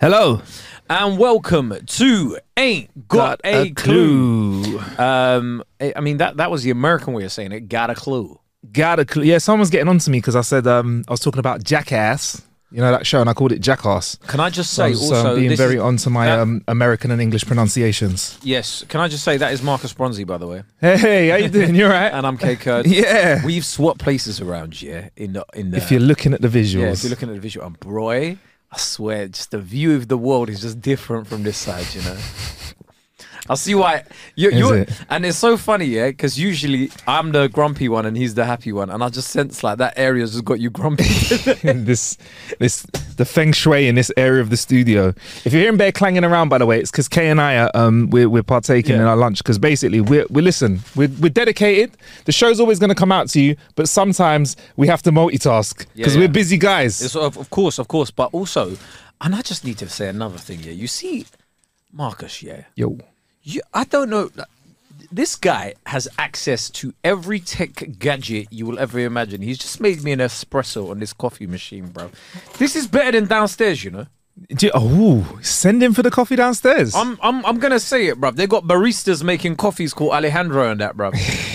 Hello. and welcome to Ain't Got, a, clue. Um, I I mean that that was the American way of saying it. Got a clue. Got a clue. Yeah, someone's getting on to me because I said um, I was talking about Jackass. You know that show, and I called it Jackass. Can I just So I say was also um, being this very is- onto my that- um, American and English pronunciations. yes? Can I just say that is Marcus Bronzy, by the way, Hey, hey, how you doing? You're all right? and I'm Kae Kurd. yeah. We've swapped places around, yeah. In the in the if you're looking at the visuals, yeah, if you're looking at the visual, and boy, I swear, just the view of the world is just different from this side, you know. I'll see why you, you're, it? and it's so funny, yeah, because usually I'm the grumpy one and he's the happy one, and I just sense like that area's just got you grumpy. this, this, the feng shui in this area of the studio. If you're hearing bear clanging around, by the way, it's because Kae and I are um, we're, we're partaking in our lunch because basically we're we listen, we're, we're dedicated. The show's always going to come out to you, but sometimes we have to multitask because Yeah, we're busy guys. It's of, of course, of course, but also, and I just need to say another thing. Yeah, you see, Marcus. Yeah, Yo, you, I don't know. Uh, this guy has access to every tech gadget you will ever imagine. He's just made me an espresso on this coffee machine, bro. This is better than downstairs, you know. You- oh, send him for the coffee downstairs. I'm I'm I'm gonna say it, bro. They got baristas making coffees called Alejandro and that, bro.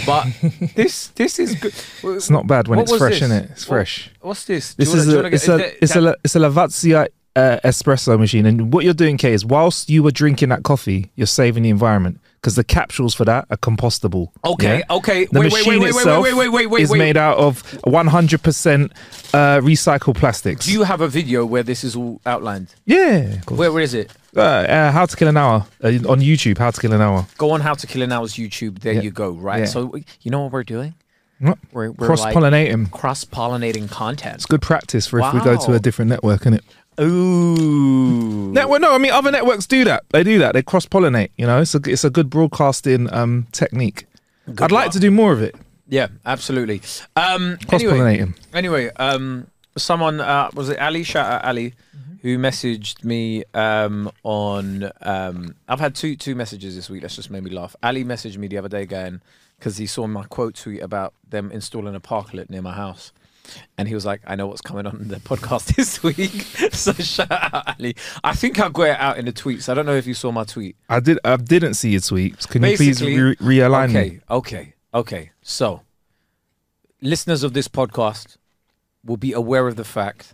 But this this is good. it's not bad when What it's fresh, this? is it? It's What- fresh. What's this? This is wanna- a wanna it's a it's a that- La- it's a Lavazza uh, espresso machine, and what you're doing, Kae, is whilst you were drinking that coffee, you're saving the environment because the capsules for that are compostable. Okay, yeah? okay. The Wait, wait, machine wait, wait, wait, itself wait, wait, wait, wait, is wait. made out of 100% uh, recycled plastics. Do you have a video where this is all outlined? yeah. Where, where is it? Uh, uh, How to Kill an Hour uh, on YouTube. How to Kill an Hour. Go on How to Kill an Hour's YouTube. There Yeah. you go. Right. Yeah. So you know what we're doing? We're, we're Cross pollinating. cross pollinating content. It's good practice for if we go to a different network, isn't it? Ooh. Network, no, I mean other networks do that. They do that. They cross pollinate. You know, it's a it's a good broadcasting um, technique. I'd like to do more of it. Yeah, absolutely. Um, Cross anyway, pollinating. anyway, um, someone uh, was it Ali? Shout out Ali, who messaged me um, on. Um, I've had two two messages this week. That's just made me laugh. Ali messaged me the other day, going because he saw my quote tweet about them installing a parklet near my house. And he was like, I know what's coming on in the podcast this week. so shout out Ali. I think I'll go out in the tweets. I don't know if you saw my tweet. I did. I didn't see your tweets. Can you please re- realign okay, me? Okay, okay. So, listeners of this podcast will be aware of the fact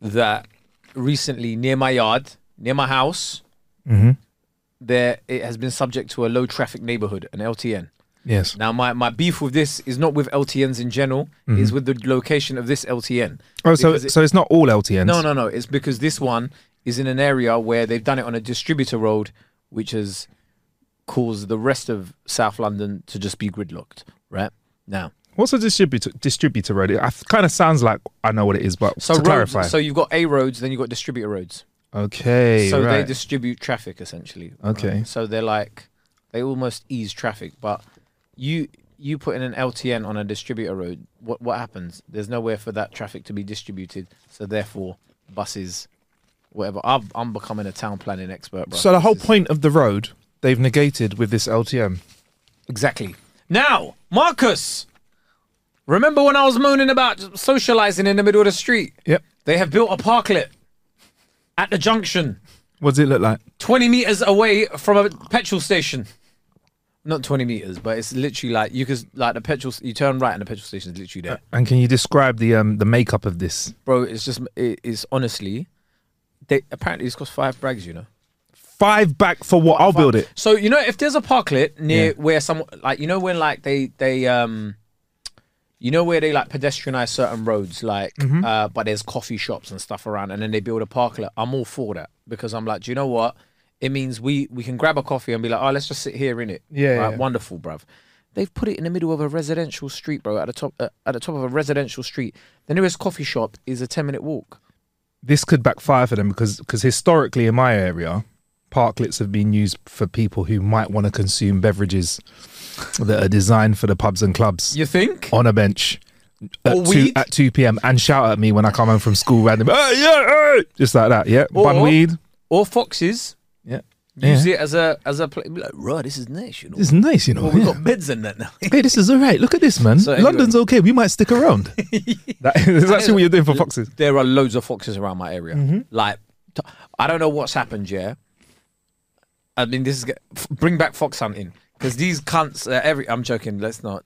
that recently near my yard, near my house, Mm-hmm. there it has been subject to a low traffic neighborhood, an LTN. Yes. Now, my, my beef with this is not with LTNs in general, mm-hmm. is with the location of this LTN. Oh, so it- so it's not all LTNs. No, no, no. It's because this one is in an area where they've done it on a distributor road, which has caused the rest of South London to just be gridlocked. Right now, What's a distributor distributor road? It kind of sounds like I know what it is, but so to roads. clarify. So you've got A roads, then you've got distributor roads. okay. so they distribute traffic essentially. Okay. So they're like they almost ease traffic, but you you put in an LTN on a distributor road, what what happens? There's nowhere for that traffic to be distributed, so therefore buses, whatever. I've, I'm becoming a town planning expert, bro. so the whole This point of the road they've negated with this LTN. Exactly. Now, Marcus, remember when I was moaning about socializing in the middle of the street? Yep. They have built a parklet at the junction, What does it look like? 20 meters away from a petrol station. Not 20 meters, but it's literally like you could like the petrol. You turn right and the petrol station is literally there, And can you describe the um the makeup of this? bro. It's just it, it's honestly, they apparently it's cost five brags. You know, Five back for what? I'll build it. So you know, if there's a parklet near Yeah. where some like you know when like they they um, you know where they like pedestrianize certain roads, like Mm-hmm. uh, but there's coffee shops and stuff around, and then they build a parklet. I'm all for that because I'm like, do you know what? It means we we can grab a coffee and be like, oh, let's just sit here in it. Yeah, right, yeah. wonderful, bruv. They've put it in the middle of a residential street, bro. At the top, uh, at the top of a residential street. The nearest coffee shop is a ten minute walk. This could backfire for them because because historically in my area, parklets have been used for people who might want to consume beverages that are designed for the pubs and clubs You think? on a bench. At two, at 2 p.m. and shout at me when I come home from school randomly. Hey, yeah, hey! Just like that, yeah. Bun Or- weed. Or foxes. Use Yeah. it as a as a play. Be like, right, this is nice, you know. This is nice, you know. Well, we've yeah. got beds in that now. Hey, this is all right. Look at this, man. So anyway- London's okay. We might stick around. that is actually what you're doing for foxes. there are loads of foxes around my area. Mm-hmm. Like, t- I don't know what's happened, yeah. I mean, this is bring back fox hunting because these cunts. Uh, every I'm joking. Let's not.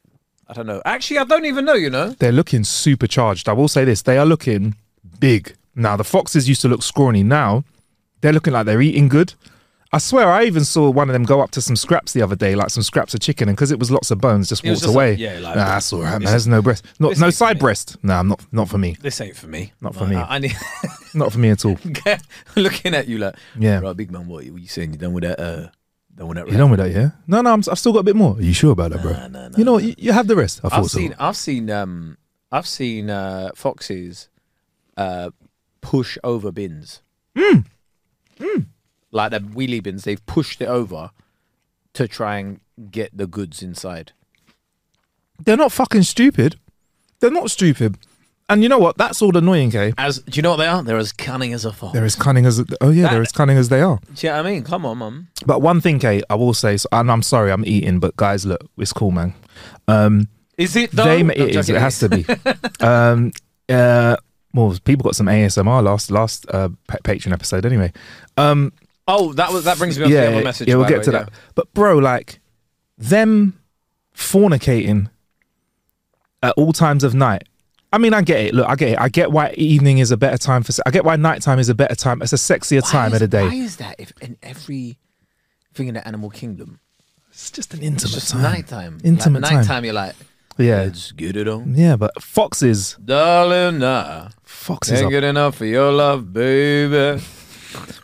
I don't know. Actually, I don't even know. You know. They're looking supercharged. I will say this: they are looking big. Now the foxes used to look scrawny. Now they're looking like they're eating good. I swear, I even saw one of them go up to some scraps the other day, like some scraps of chicken, and because it was lots of bones, just walked just away. like- yeah, like- nah, that's all right, man. There's no breast, not no side breast. Nah, I'm not not for me. This ain't for me. Not for I- me. I, I need Not for me at all. looking at you like, Yeah. right, big man. What, what you saying? You done with that? Uh, done with that? You done with that, yeah? No, no, I'm, I've still got a bit more. Are you sure about that, bro? Nah, nah, nah, you know what? You, you have the rest. I I've so. seen, I've seen, um, I've seen uh, foxes uh, push over bins. Hmm. Like the wheelie bins, they've pushed it over to try and get the goods inside. They're not fucking stupid. They're not stupid. And you know what? That's all annoying, Kae. As do you know what they are? They're as cunning as a fox. They're as cunning as oh yeah, That- they're as cunning as they are. Do you know what I mean? Come on, mum. But one thing, Kae, I will say, so, and I'm sorry, I'm eating, but guys, look, it's cool, man. Um, Is it though? they, No, it is, it has to be. um, uh, well, people got some ASMR last last uh, pa- Patreon episode, anyway. Um, Oh, that was that brings me on to the other message. Yeah, we'll by the get to way, that. But bro, like them fornicating at all times of night. I mean, I get it. Look, I get it. I get why evening is a better time for. se- I get why nighttime is a better time. It's a sexier Why time is, of the day. Why is that? If in every thing in the animal kingdom, It's just an it's intimate just time. nighttime. Intimate like, time. Nighttime, you're like, Yeah, let's get it on, yeah. But foxes, darling. Nah, foxes, ain't are, good enough for your love, baby.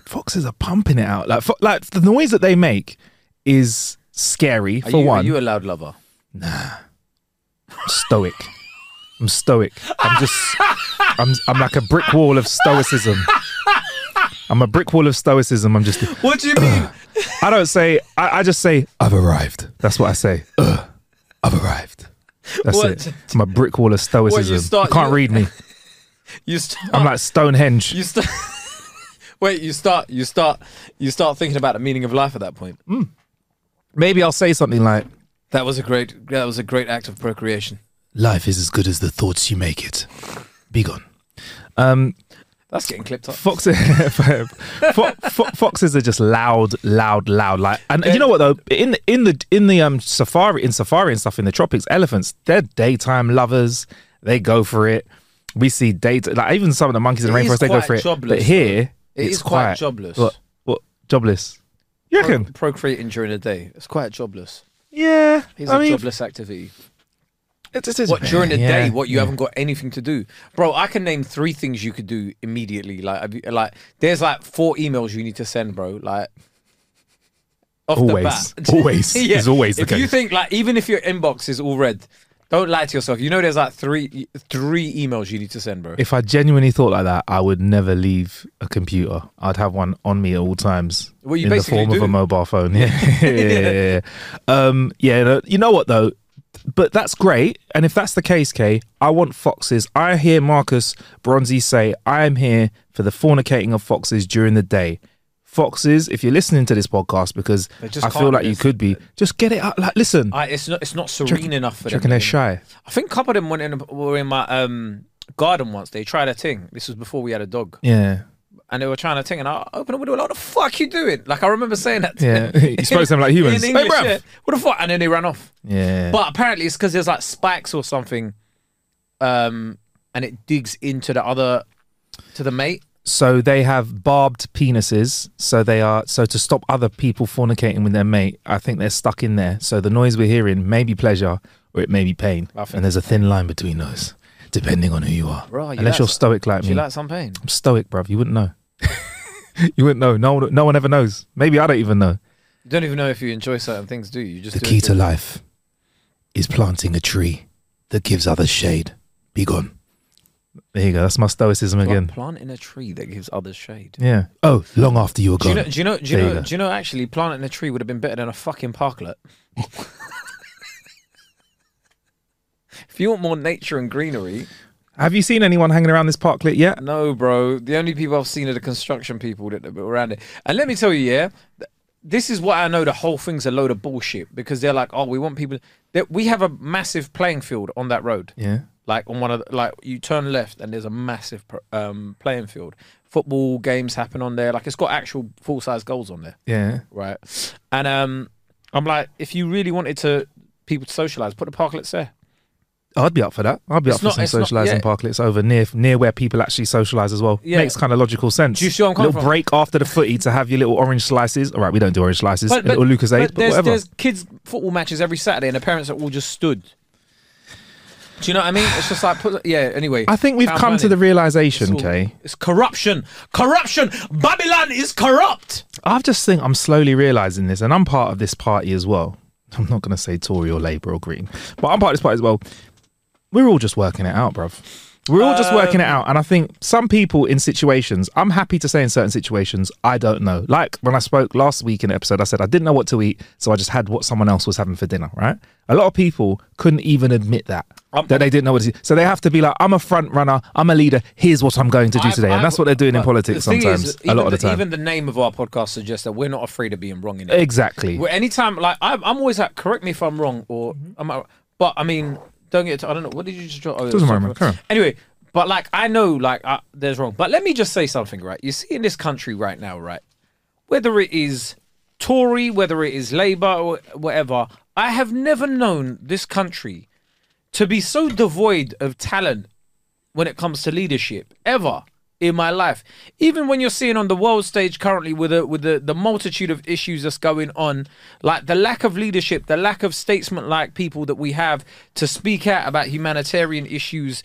Foxes are pumping it out. Like, fo- like the noise that they make is scary Are for you, one. are you a loud lover? Nah. Stoic. I'm stoic. I'm just I'm I'm like a brick wall of stoicism. I'm a brick wall of stoicism. I'm just What do you mean? I don't say I, I just say I've arrived. That's what I say. Ugh, I've arrived. That's What? it. I'm a brick wall of stoicism. start- you can't you- read me. You start. I'm like Stonehenge. you start. Wait, you start. You start. You start thinking about the meaning of life at that point. Maybe I'll say something like That was a great. That was a great act of procreation. life is as good as the thoughts you make it. Be gone. Um That's getting clipped up. Foxes, fo- fo- foxes are just loud, loud, loud. Like, and you know what though? In the in the in the um safari in safari and stuff in the tropics, elephants they're daytime lovers. They go for it. We see date like even some of the monkeys in the It is rainforest they go for it. jobless, but here It it's is quite quiet. jobless. What? What? Jobless? You Pro- reckon? procreating during the day. It's quite jobless. yeah. It's I a mean, jobless activity. it's, it's, it's, What during the yeah, day? What you yeah. haven't got anything to do, bro? I can name three things you could do immediately. Like, like there's like four emails you need to send, bro. Like, off Always. Always. It's always the if you think like, even if your inbox is all red, don't lie to yourself. You know, there's like three three emails you need to send, bro. If I genuinely thought like that, I would never leave a computer. I'd have one on me at all times. Well, you in the form of a mobile phone. Yeah, yeah, yeah, yeah. Um, yeah. You know what though? But that's great. And if that's the case, Kae, I want foxes. I hear Marcus Bronzy say, "I am here for the fornicating of foxes during the day." Foxes, if you're listening to this podcast, because I feel like you could be, just get it out. Like, listen, I, it's not it's not serene reckon- enough for you them. reckon they're shy? I think a couple of them went in were in my um garden once. They tried a thing. This was before we had a dog. Yeah. and they were trying to thing, and I opened the window. Like, what the fuck you doing? Like I remember saying that. To Yeah. them. You spoke to them like humans. In Hey, English, bruv. yeah. What the fuck? And then they ran off. Yeah. But apparently it's because there's like spikes or something, um, and it digs into the other, to the mate. So they have barbed penises. So they are so to stop other people fornicating with their mate. I think they're stuck in there. So the noise we're hearing may be pleasure or it may be pain, and there's a thin line between those, depending on who you are. Right, you Unless like you're stoic like me. you like some pain? I'm stoic, bruv. You wouldn't know. you wouldn't know. No one, no one ever knows. Maybe I don't even know. You don't even know if you enjoy certain things, do you? You just The key to life is planting a tree that gives others shade. Be gone. There you go. That's my stoicism again. Plant- again. Planting a tree that gives others shade. Yeah. Oh, long after you were Do you gone. know? Do you know? Do you There you know? go. Do you know? Actually, planting a tree would have been better than a fucking parklet. if you want more nature and greenery, Have you seen anyone hanging around this parklet yet? no, bro. The only people I've seen are the construction people that, are around it. And let me tell you, yeah, th- this is what I know. The whole thing's a load of bullshit because they're like, oh, we want people. That we have a massive playing field on that road. Yeah. Like on one of the, like you turn left and there's a massive um, playing field. Football games happen on there. Like it's got actual full size goals on there, Yeah. right? And um, I'm like, if you really wanted to people to socialize, put the parklets there. I'd be up for that. I'd be It's up for not- some socialising yeah. parklets over near near where people actually socialise as well. Yeah. Makes kind of logical sense. Do you see where I'm coming little from? break after the footy to have your little orange slices. All right, we don't do orange slices. a little Lucozade, but, there's, whatever. there's kids football matches every Saturday, and the parents are all just stood. Do you know what I mean? It's just like put yeah. Anyway, I think we've town come to the realisation, It's all- Kae. It's corruption, corruption. Babylon is corrupt. I've just think I'm slowly realising this, and I'm part of this party as well. I'm not going to say Tory or Labour or Green, but I'm part of this party as well. We're all just working it out, bruv. We're all just working it Um, out. And I think some people in situations, I'm happy to say in certain situations, I don't know. Like when I spoke last week in an episode, I said I didn't know what to eat, so I just had what someone else was having for dinner, right? A lot of people couldn't even admit that. Um, that they didn't know what to do. So they have to be like, I'm a front runner, I'm a leader, here's what I'm going to do I've- today. And I've- that's what they're doing in politics sometimes, is, a lot of the time. Even the name of our podcast suggests that we're not afraid of being wrong in it. exactly. Well, anytime, like I'm, I'm always like, correct me if I'm wrong, or I'm, out- but I mean, don't get. To, I don't know. What did you just draw? Oh, Doesn't matter, carry on. Anyway, but like I know, like uh, there's wrong. But let me just say something, right? You see, in this country right now, right, whether it is Tory, whether it is Labour, or whatever, I have never known this country to be so devoid of talent when it comes to leadership ever in my life. Even when you're seeing on the world stage currently with the with the, the multitude of issues that's going on, like the lack of leadership, the lack of statesman like people that we have to speak out about humanitarian issues,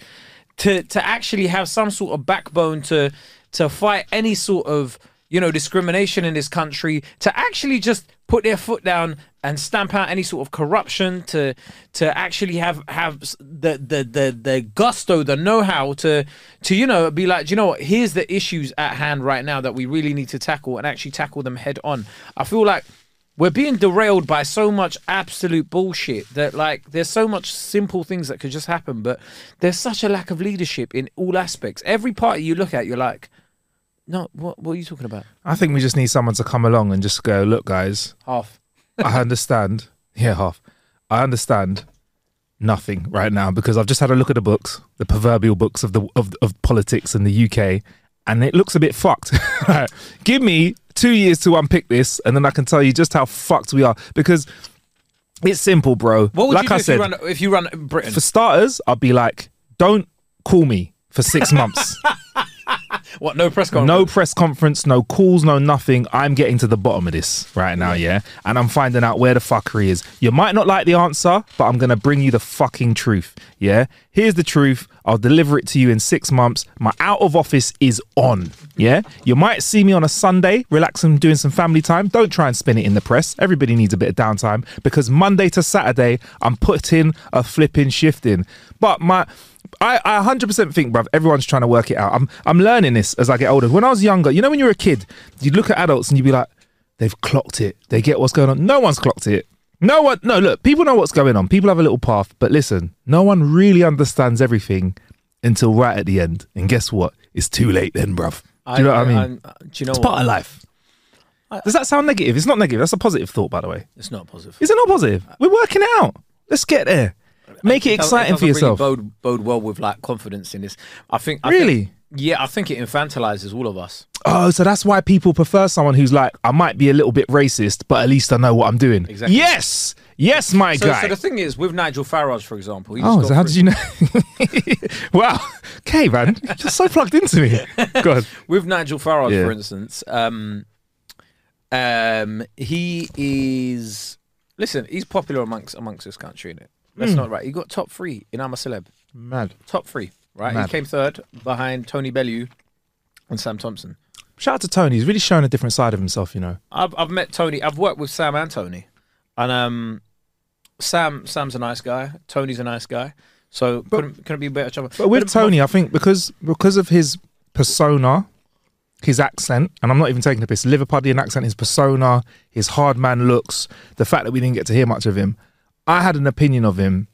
to to actually have some sort of backbone to to fight any sort of you know discrimination in this country to actually just put their foot down and stamp out any sort of corruption to to actually have have the the the, the gusto the know-how to to you know be like "Do you know what? Here's the issues at hand right now that we really need to tackle and actually tackle them head on. I feel like we're being derailed by so much absolute bullshit that like there's so much simple things that could just happen but there's such a lack of leadership in all aspects. Every party you look at you're like no what what are you talking about I think we just need someone to come along and just go, look, guys, half I understand. Yeah, half. I understand nothing right now because I've just had a look at the books, the proverbial books of the of, of politics in the UK, and it looks a bit fucked. Give me two years to unpick this, and then I can tell you just how fucked we are. Because it's simple, bro. what would like you do I if said, you run if you run britain for starters, I'd be like, don't call me for six months. what no press conference No press conference, no calls, no nothing. I'm getting to the bottom of this right now, yeah? And I'm finding out where the fuckery is. You might not like the answer, but I'm going to bring you the fucking truth, yeah? Here's the truth. I'll deliver it to you in six months. My out of office is on, yeah? You might see me on a Sunday, relaxing, doing some family time. Don't try and spin it in the press. Everybody needs a bit of downtime because Monday to Saturday, I'm putting a flipping shift in. But my. I, I 100% think, bruv, everyone's trying to work it out. I'm I'm learning this as I get older. When I was younger, you know, when you were a kid, you'd look at adults and you'd be like, they've clocked it. They get what's going on. No one's clocked it. No one, no, look, people know what's going on. People have a little path, but listen, no one really understands everything until right at the end. And guess what? It's too late then, bruv. Do you know what I mean? I'm- uh, do you know it's what? part of life. Does that sound negative? It's not negative. That's a positive thought, by the way. it's not positive Is it not positive? We're working it out. Let's get there. Make it exciting for doesn't yourself. Really bode, bode well with like confidence in this. I think I Really? think- Yeah, I think it infantilizes all of us. Oh, so that's why people prefer someone who's like, I might be a little bit racist, but at least I know what I'm doing. Exactly. Yes, yes, my So, guy. so the thing is, with Nigel Farage, for example, he oh, so how did you know? wow, okay, man, you're just so plugged into me. With Nigel Farage, Yeah. for instance, um, um, he is listen. He's popular amongst amongst this country, innit? That's not right. He got top three in I'm a Celeb. Mad. Top three, right? Mad. He came third behind Tony Bellew and Sam Thompson. Shout out to Tony. He's really showing a different side of himself. You know. I've I've met Tony. I've worked with Sam and Tony, and um, Sam Sam's a nice guy. Tony's a nice guy. So couldn't, couldn't be a better. But with Tony, I think because because of his persona, his accent, and I'm not even taking the piss, Liverpudlian accent, his persona, his hard man looks, the fact that we didn't get to hear much of him, I had an opinion of him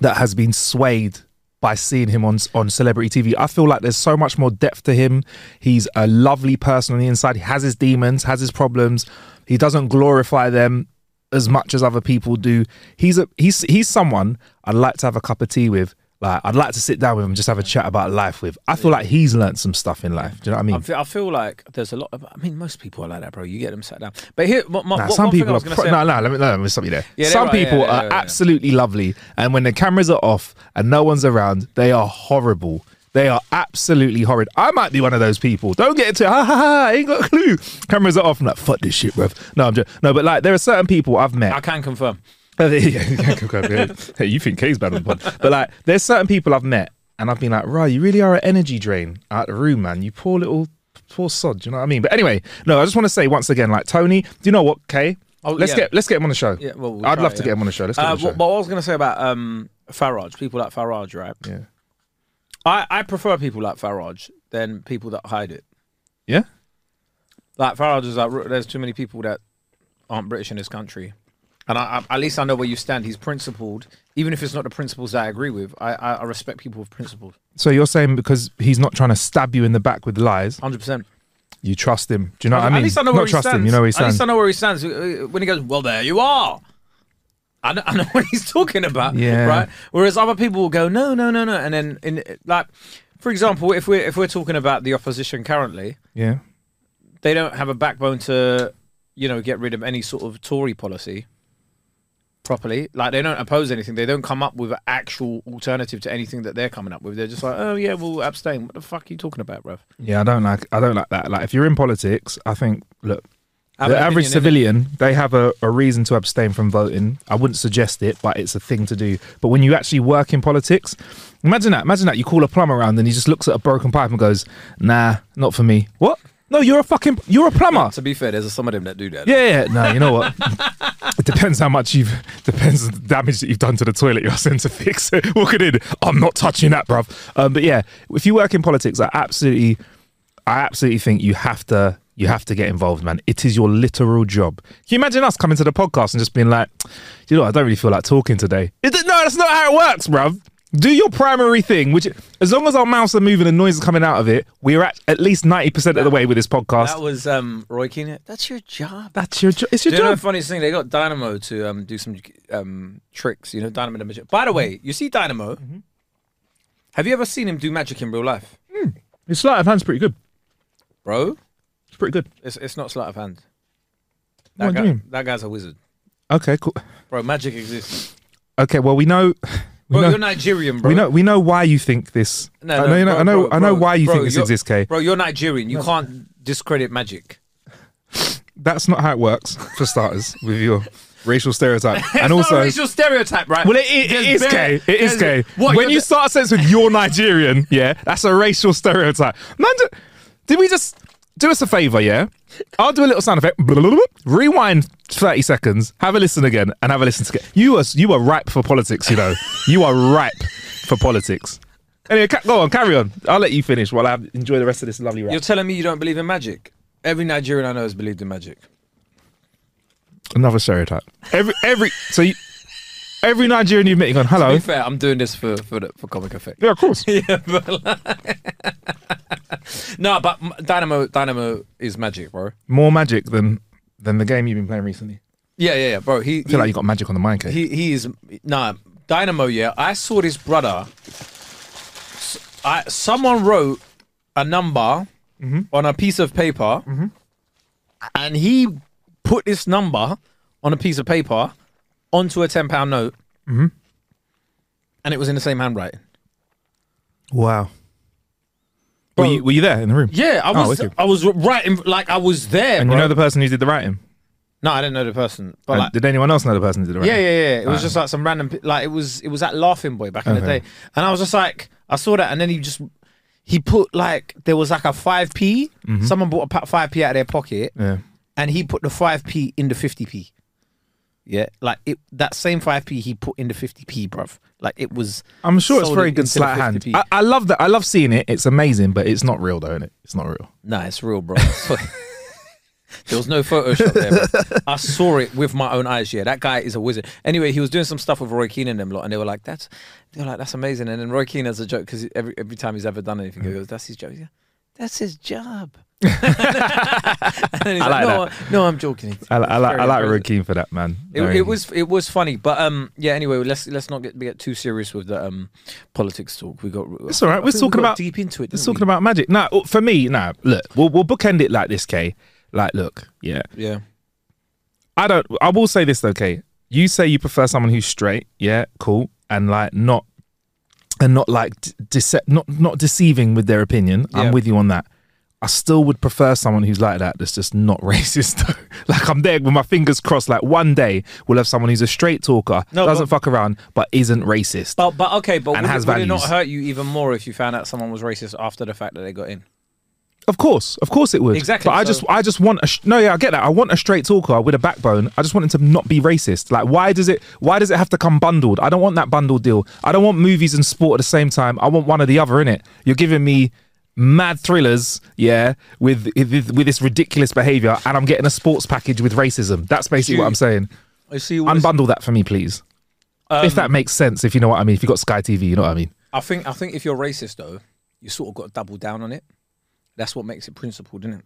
that has been swayed by seeing him on on celebrity TV. I feel like there's so much more depth to him. He's a lovely person on the inside. He has his demons, has his problems. He doesn't glorify them as much as other people do. He's a he's he's someone I'd like to have a cup of tea with. Like I'd like to sit down with him, and just have a chat about life with. I feel like he's learnt some stuff in life. Do you know what I mean? I feel, I feel like there's a lot of. I mean, most people are like that, bro. You get them sat down. But here, my, my, Nah, what, some people are pro- say, no, no. Let me, no, let me stop you there. Yeah, some right, people yeah, are yeah, yeah. absolutely lovely, and when the cameras are off and no one's around, they are horrible. They are absolutely horrid. I might be one of those people. Don't get into it. Ha ha ha! I ain't got a clue. Cameras are off. I'm like, fuck this shit, bruv. No, I'm just no. But like, there are certain people I've met. I can confirm. hey, you think Kae's bad on the pod. But like, there's certain people I've met and I've been like, right, you really are an energy drain out the room, man. You poor little, poor sod. Do you know what I mean? But anyway, no, I just want to say once again, like, Tony, do you know what, Kae? Oh, let's yeah. get let's get him on the show. Yeah, well, we'll I'd try love to yeah. get him on the show. Let's get him Uh, on the show. what, what I was going to say about um, Farage, people like Farage, right? yeah. I, I prefer people like Farage than people that hide it. Yeah. Like Farage is like, there's too many people that aren't British in this country. And I, I, at least I know where you stand. He's principled, even if it's not the principles that I agree with. I, I, I respect people with principles, So you're saying because he's not trying to stab you in the back with lies, hundred percent. you trust him? Do you know what I mean? At least I know not where he trust stands. him. You know where he stands. At least. I know where he stands. Uh, When he goes, well, there you are. I know, I know what he's talking about. Yeah. Right. Whereas other people will go, no, no, no, no, and then in like, for example, if we're if we're talking about the opposition currently, Yeah. they don't have a backbone to, you know, get rid of any sort of Tory policy properly. Like they don't oppose anything. They don't come up with an actual alternative to anything that they're coming up with. They're just like, oh yeah, we'll abstain. What the fuck are you talking about, bruv? Yeah, I don't like I don't like that. Like if you're in politics, I think look, have the average opinion, civilian, they have a, a reason to abstain from voting. I wouldn't suggest it, but it's a thing to do. But when you actually work in politics, imagine that. Imagine that you call a plumber around and he just looks at a broken pipe and goes, "Nah, not for me." What? No, you're a fucking you're a plumber. To be fair, there's some of them that do that. Yeah, yeah. No, you know what? it depends how much you've depends on the damage that you've done to the toilet you're sent to fix. Walking in, I'm not touching that, bruv. Um, but yeah, if you work in politics, I absolutely, I absolutely think you have to, you have to get involved, man. It is your literal job. Can you imagine us coming to the podcast and just being like, you know, I don't really feel like talking today. It, no, that's not how it works, bruv. Do your primary thing, which as long as our mouths are moving and noise is coming out of it, we're at at least ninety percent of the way with this podcast. That was um, Roy Keane. That's your job. That's your job. It's your Do you know the funniest thing? They got Dynamo to um, do some um, tricks. You know, Dynamo the magic. By the way, you see Dynamo. Mm-hmm. Have you ever seen him do magic in real life, His sleight of hand's pretty good. bro? It's pretty good. It's it's not sleight of hand. What That, do guy, that guy's a wizard, Okay, cool. bro. Magic exists. Okay, well we know. We Bro, know, you're Nigerian, bro. we know. We know why you think this. No, no, know. you know- bro, I know. bro, I know bro, why you bro, think this you're- exists, Kae. Bro, you're Nigerian. You can't discredit magic. That's not how it works. For starters, with your racial stereotype, and also. not a racial stereotype, right? well, it, it, it is gay. It is gay. What, when you're the- start a sentence with "you're Nigerian," yeah, that's a racial stereotype. Man, did we just do us a favor? Yeah, I'll do a little sound effect. Rewind thirty seconds. Have a listen again, and have a listen to. You are you are ripe for politics. You know, you are ripe for politics. Anyway, ca- go on, carry on. I'll let you finish while I have, enjoy the rest of this lovely rap. You're telling me you don't believe in magic? Every Nigerian I know has believed in magic. Another stereotype. Every every so you, every Nigerian you've met, you gone To hello. be fair, I'm doing this for for the, for comic effect. Yeah, of course. yeah, but like- no, but Dynamo Dynamo is magic, bro. More magic than than the game you've been playing recently. Yeah, yeah, yeah, bro. He I feel like you got magic on the mind, Kate. he he is nah Dynamo. Yeah, I saw this brother. I someone wrote a number Mm-hmm. on a piece of paper, and he put this number on a piece of paper onto a ten pound note, Mm-hmm. and it was in the same handwriting. Wow. Bro. Were you, were you there in the room? Yeah, I Oh, was. wicked. I was writing like I was there. And bro. you know the person who did the writing? no, I didn't know the person, but like, did anyone else know the person who did the writing? Yeah, yeah, yeah. It was Right. just like some random, like it was, it was that Laughing Boy back in the day, and I was just like, I saw that, and then he just, he put like there was like a five p. Someone bought a five p out of their pocket, Mm-hmm. Yeah. and he put the five p in the fifty p. Yeah, like it that same five p he put in the fifty p, bruv. Like it was. I'm sure it's very good into the sleight of hand. 50p. I, I love that. I love seeing it. It's amazing, but it's not real, though, is it? It's not real. Nah, it's real, bro. there was no Photoshop there. Bro. I saw it with my own eyes. Yeah, that guy is a wizard. Anyway, he was doing some stuff with Roy Keane and them lot, and they were like, "That's," they were like, "That's amazing." And then Roy Keane has a joke because every every time he's ever done anything, he mm. goes, "That's his joke." Yeah, that's his job. and I like, like "No, no, I'm joking." I, I like, Very I like impressive. Roy Keane for that, man. It, it was it was funny, but um yeah. Anyway, let's let's not get get too serious with the um politics talk. We got It's all right. I We're think we talking about deep into it. We're talking we? about magic. Nah, for me, nah. Look, we'll we'll bookend it like this, Kae. Like, look, yeah. yeah. I don't. I will say this, okay. You say you prefer someone who's straight, yeah, cool, and like not, and not like dece- not not deceiving with their opinion. Yeah. I'm with you on that. I still would prefer someone who's like that. That's just not racist. Though. like I'm there with my fingers crossed. Like one day we'll have someone who's a straight talker, No, doesn't but- fuck around, but isn't racist. But but okay, but And would, has it, would it not hurt you even more if you found out someone was racist after the fact that they got in? Of course, of course it would. Exactly, But I so- just, I just want a sh- no. Yeah, I get that. I want a straight talker with a backbone. I just want him to not be racist. Like, why does it? Why does it have to come bundled? I don't want that bundled deal. I don't want movies and sport at the same time. I want one or the other in it. You're giving me mad thrillers, yeah, with with, with this ridiculous behavior, and I'm getting a sports package with racism. That's basically what I'm saying. I see. Unbundle that for me, please. um, if that makes sense, if you know what I mean. If you got Sky TV, you know what I mean. I think I think if you're racist though, you sort of got to double down on it. That's what makes it principled, isn't it?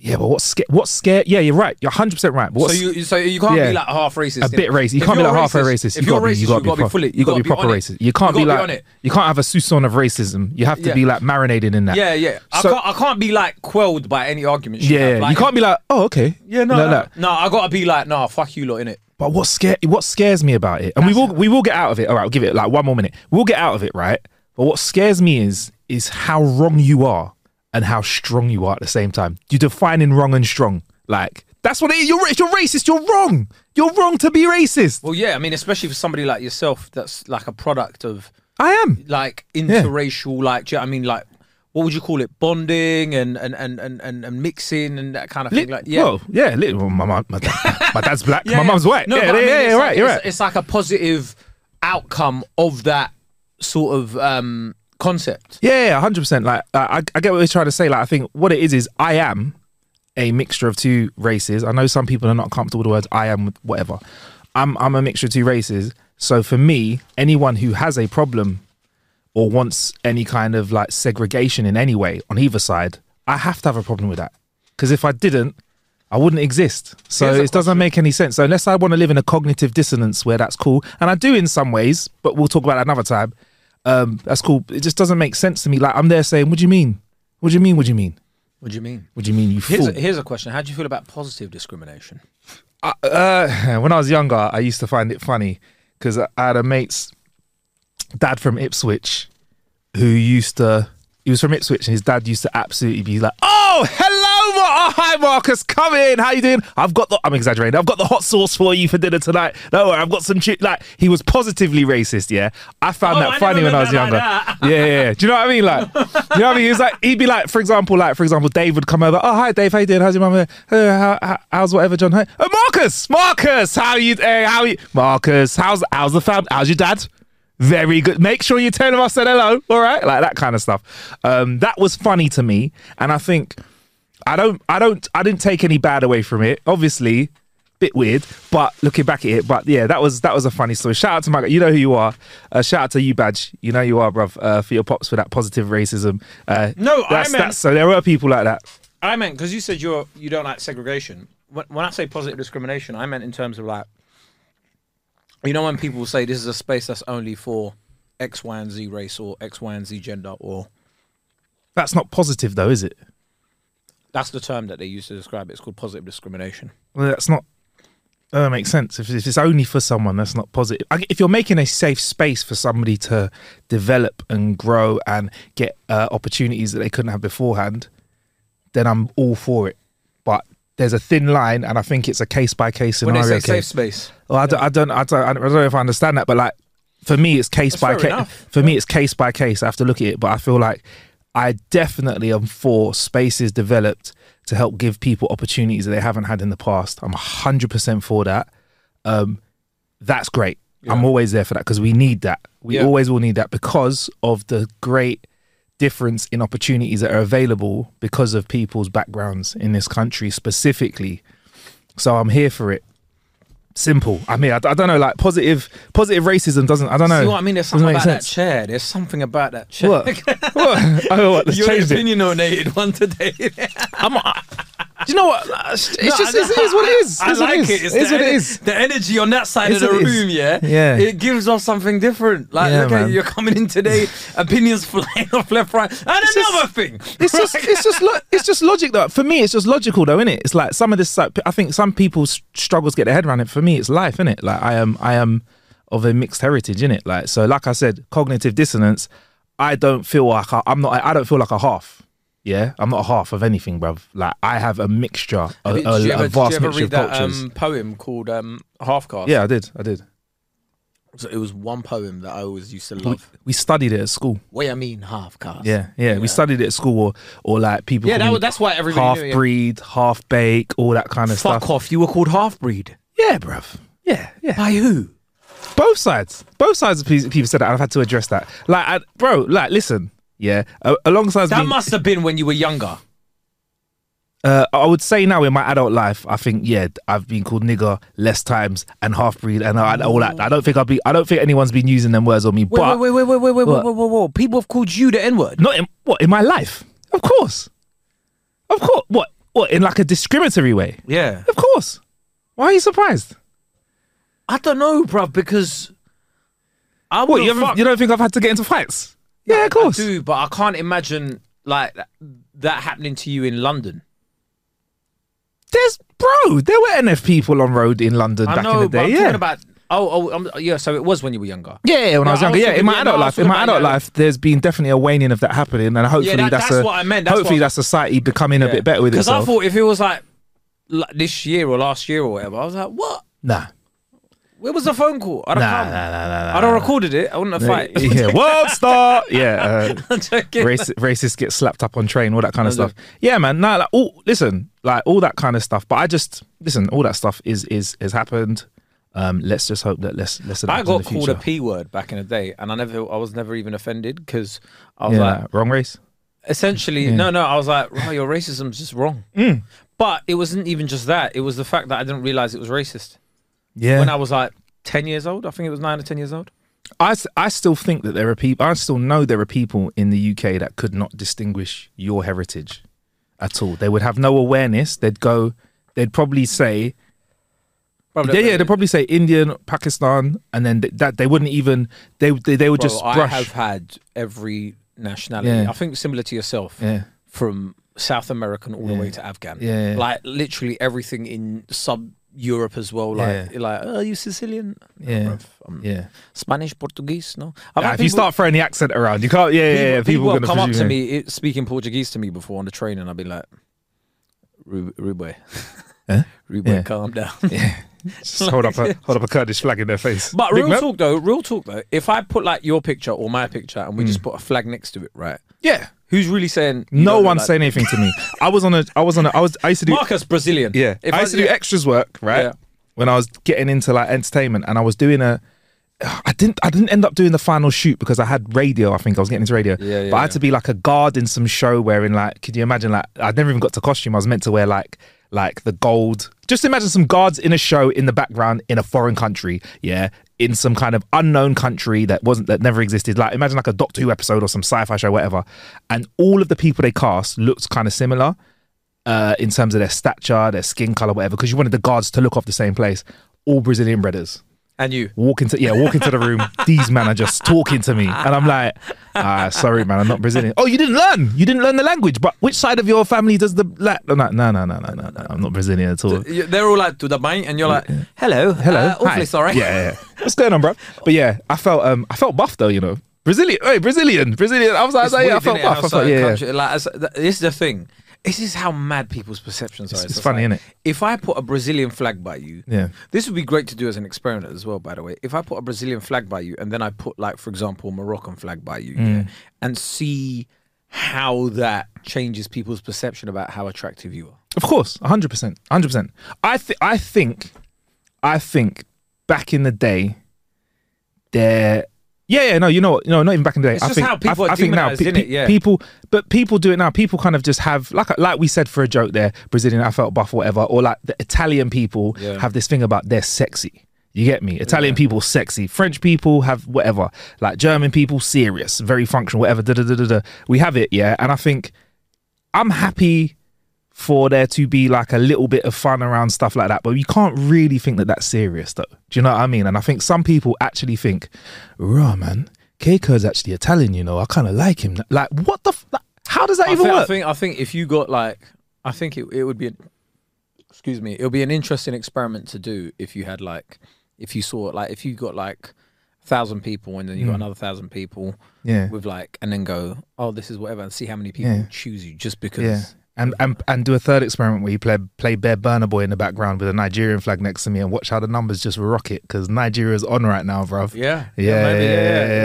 Yeah, but what's sca- what's scare? Yeah, you're right. You're 100 percent right. But So you so you can't yeah. be like half racist. a bit racist. You If can't be like halfway racist. If You you're gotta be, racist, you gotta be, you gotta be fully. You gotta be proper racist. You can't be gotta like on it. you can't have a Susan of racism. You have to Yeah. be like marinated in that. Yeah, yeah. I So- can't. I can't be like quelled by any argument. Yeah. Like, you can't be like, oh, okay. Yeah, no, Like no, that. no. I gotta be like, nah, fuck you, lot in it. But what scare what scares me about it, and we will we will get out of it. All right, I'll give it like one more minute. We'll get out of it, right? But what scares me is is how wrong you are and how strong you are at the same time. You're defining wrong and strong. Like that's what it is. You're you're racist. You're wrong. You're wrong to be racist. Well, yeah. I mean, especially for somebody like yourself, that's like a product of I am. like interracial, like, you know I mean, like. What would you call it? Bonding and and, and, and, and mixing and that kind of thing. Like, yeah, Well, yeah. well, my, my, my, dad, my dad's black. Yeah, my yeah. mum's white. No, yeah, but I yeah, mean, yeah, it's like- right. You're it's, right. It's like a positive outcome of that sort of um, concept. Yeah, yeah, hundred percent. Like I, I get what he's trying to say. Like I think what it is is I am a mixture of two races. I know some people are not comfortable with the words I am with whatever. I'm I'm a mixture of two races. So for me, anyone who has a problem or wants any kind of like segregation in any way on either side, I have to have a problem with that. Because if I didn't, I wouldn't exist. So it doesn't make any sense. So unless I want to live in a cognitive dissonance where that's cool, and I do in some ways, but we'll talk about that another time. Um, that's cool. It just doesn't make sense to me. Like I'm there saying, "What do you mean? What do you mean? What do you mean? What do you mean? What do you mean? You Here's fool!" a, here's a question: How do you feel about positive discrimination? I- uh, when I was younger, I used to find it funny because I had a mate's dad from Ipswich who used to. He was from Ipswich, and his dad used to absolutely be like, "Oh, hello, Oh, oh, hi, Marcus, come in. How you doing? I've got the. I'm exaggerating. I've got the hot sauce for you for dinner tonight. No, worry, I've got some. Chi-. Like he was positively racist. Yeah, I found Oh, that I funny when I was younger. that Yeah, yeah, yeah. Do you know what I mean? Like, you know what I mean? He's like, he'd be like, for example, like, for example, Dave would come over. Oh, hi, Dave. How you doing? How's your mum? Hey, how, how, how's whatever, John? Hey, oh, Marcus, Marcus, how you? Hey, how you? Marcus, how's how's the fam? How's your dad? Very good. Make sure you tell him I said hello. All right, like that kind of stuff. Um, that was funny to me, and I think I don't, I don't, I didn't take any bad away from it. Obviously, bit weird, but looking back at it, but yeah, that was that was a funny story. Shout out to my, you know who you are. Uh, shout out to you, badge. You know you are, bruv. Uh, for your pops for that positive racism. Uh, No, I meant- that's so there were people like that. I meant because you said you're you don't like segregation. When, when I say positive discrimination, I meant in terms of like, you know, when people say this is a space that's only for X, Y, and Z race or X, Y, and Z gender or That's not positive though, is it? That's the term that they use to describe it. It's called positive discrimination. Well, that's not. That don't sense. If, if it's only for someone, that's not positive. If you're making a safe space for somebody to develop and grow and get uh, opportunities that they couldn't have beforehand, then I'm all for it. But there's a thin line, and I think it's a case by case scenario. When they say safe space, Well, I don't, I don't, I don't, I don't know if I understand that, but like for me, it's case That's by case. enough. For me, it's case by case. I have to look at it, but I feel like I definitely am for spaces developed to help give people opportunities that they haven't had in the past. I'm 100% for that. Um, that's great. I'm always there for that because we need that. We Yeah. always will need that because of the great difference in opportunities that are available because of people's backgrounds in this country specifically. So I'm here for it. Simple. I mean, I, I don't know, like positive, positive racism doesn't. I don't know. see what I mean? There's something about that chair. There's something about that chair. What? what? Oh, what? Let's You're change it. one today. I'm, I, you know what? Uh, it's No, just I- it's, it is what it is. I It's what like is. it. It's It's what it ener- The energy on that side It's of the it is. room, yeah, Yeah. it gives off something different. Like, Yeah, look at man. you're coming in today, opinions flying off left, right, and just- another thing. It's just it's just lo- it's just logic though. For me, it's just logical though, isn't it? It's like some of this. Like, I think some people struggles get their head around it. For me, it's life, isn't it? Like I am I am of a mixed heritage, in it. Like so, like I said, cognitive dissonance. I don't feel like I, I'm not. I don't feel like a half. Yeah, I'm not half of anything, bruv. Like I have a mixture, a, Did a, you a ever, did you ever mixture read of that cultures. um, poem called um, Half Caste? yeah, I did. I did. So it was one poem that I always used to We, love. we studied it at school. What do you mean half caste? Yeah, yeah, We studied it at school, or, or like people. Yeah, that was- that's why everybody half knew, breed, half bake, all that kind of Fuck stuff. off. You were called half breed. Yeah, bruv. Yeah, yeah. By who? both sides both sides of pe- people said that and i've had to address that like I, bro like listen yeah. Uh, alongside That being, must have been when you were younger. uh, i would say now in my adult life i think yeah i've been called nigger less times and half breed and I, all that. I don't think i'll be i don't think anyone's been using them words on me Wait, but wait, wait, wait, wait, wait, wait, wait, wait, wait. People have called you the N word. not in what in my life? Of course. Of course. What what in like a discriminatory way? Yeah. of course. Why are you surprised? I don't know, bruv, because I what you, you don't think i've had to get into fights yeah of course I do, but I can't imagine like that, happening to you in London. there's bro there were nf people on road in london I back know, in the but day I'm yeah talking about. Oh, oh, um, yeah. So it was when you were younger. Yeah, yeah, when No, I was I younger. was Yeah, in my adult no, life, in my adult life, there's been definitely a waning of that happening, and hopefully that- that's, that's a, what I meant, that's hopefully what- that's society becoming a bit better with Because I thought if it was like, like this year or last year or whatever, I was like, what? nah, Where was the phone call? I don't nah, come. nah, nah, nah, I don't recorded it. I wouldn't have fight. yeah, world star. Yeah, uh, I'm joking. racists get slapped up on train, all that kind of stuff. Yeah, man. No, like, all, listen, like all that kind of stuff. But I just listen. All that stuff is is has happened. Um, let's just hope that less less. of that I got the called a p word back in the day, and I never, I was never even offended because I was Yeah, like, wrong race. essentially, no, no, I was like, oh, your racism's just wrong. Mm. But it wasn't even just that; it was the fact that I didn't realize it was racist Yeah, when I was like ten years old. I think it was nine or ten years old. I, I still think that there are people, I still know there are people in the UK that could not distinguish your heritage at all. They would have no awareness. They'd go, they'd probably say, Probably- yeah, yeah, they'd probably say Indian, Pakistan, and then th- that they wouldn't even, they, they, they would Bro, just I have had every nationality. Yeah. I think similar to yourself. Yeah. From South American all the way to Afghan. Yeah. Like literally everything in sub Europe as well. Like, Yeah. like, oh, are you Sicilian? Yeah. yeah. Spanish, Portuguese. No. I've Nah, had if you start throwing the accent around, you can't, yeah, yeah, yeah. people, People, have come up to me it, speaking Portuguese to me before on the train, and I'd be like, "Ru- Rube, Huh? Rube, Yeah. calm down." Just hold up a hold up a Kurdish flag in their face. But Big real man. talk though, real talk though, if I put like your picture or my picture and we Hmm. just put a flag next to it, right? yeah. Who's really saying? No one's saying anything to me. I was on a, I was on a, I was, I used to do, Marcus Brazilian. Yeah, If I used to do extras work, right? Yeah. When I was getting into like entertainment, and I was doing a, I didn't, I didn't end up doing the final shoot because I had radio. I think I was getting into radio, Yeah, yeah, but I had yeah. to be like a guard in some show wearing like, could you imagine? Like, I'd never even got to costume. I was meant to wear like, like the gold. Just imagine some guards in a show in the background in a foreign country. Yeah. In some kind of unknown country that wasn't that never existed, like imagine like a Doctor Who episode or some sci-fi show, whatever, and all of the people they cast looked kind of similar uh, in terms of their stature, their skin color, whatever, because you wanted the guards to look off the same place. All Brazilian breeders. And you. walk into yeah, walk into the room. These men are just talking to me, and I'm like, ah, sorry, man, I'm not Brazilian. Oh, you didn't learn. You didn't learn the language. But which side of your family does the la-? I'm like, no, no, no, no, no, no. I'm not Brazilian at all. They're all like to the bank, and you're like, hello, Hello, uh, awfully Hi. sorry. Yeah, yeah. What's going on, bro? But yeah, I felt um, I felt buff though. You know, Brazilian. Hey, Brazilian, Brazilian. I was like, It's yeah, I felt buff. I felt, certain yeah, yeah. country- like, this is the thing. This is how mad people's perceptions are. It's- it's funny, like, innit? If I put a Brazilian flag by you, Yeah. this would be great to do as an experiment as well. By the way, if I put a Brazilian flag by you, and then I put, like, for example, a Moroccan flag by you, Mm. yeah, and see how that changes people's perception about how attractive you are. Of course, hundred percent, hundred percent. I think, I think, I think, back in the day, there. Yeah, yeah, no, you know, know, not even back in the day. It's I just think, how people I, I think now, innit? Yeah. people, but people do it now. People kind of just have, like, like we said for a joke there, Brazilian, I felt buff, or whatever, or like the Italian people Yeah. have this thing about they're sexy. You get me? Italian people sexy. French people have whatever. Like German people serious, very functional, whatever. Da, da, da, da, da. We have it, yeah. And I think I'm happy for there to be like a little bit of fun around stuff like that, but you can't really think that that's serious, though. Do you know what I mean? And I think some people actually think, "Raw man, Kae Kurd's actually Italian. You know, I kind of like him." Like, what the? F- how does that I even think, I work? think I think if you got like, I think it, it would be, excuse me, it would be an interesting experiment to do if you had like, if you saw like, if you got like a thousand people and then you got another thousand people Mm. yeah, with like, and then go, oh, this is whatever, and see how many people Yeah. choose you just because. yeah. And, and and do a third experiment where you play play Bear Burna Boy in the background with a Nigerian flag next to me and watch how the numbers just rocket because Nigeria's on right now, bruv. Yeah, Yeah, maybe, yeah, yeah,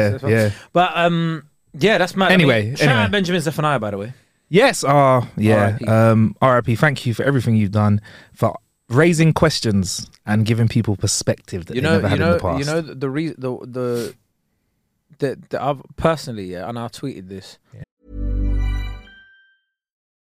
It's- yeah, it's- yeah. But um, yeah, that's mad. I Anyway, mean, shout anyway. out Benjamin Zephaniah, by the way. Yes, ah, yeah. RIP. Um, RIP. Thank you for everything you've done for raising questions and giving people perspective that you they know, never had you in know, the past. you know the the re- the the, the, the I've personally, yeah, and I tweeted this.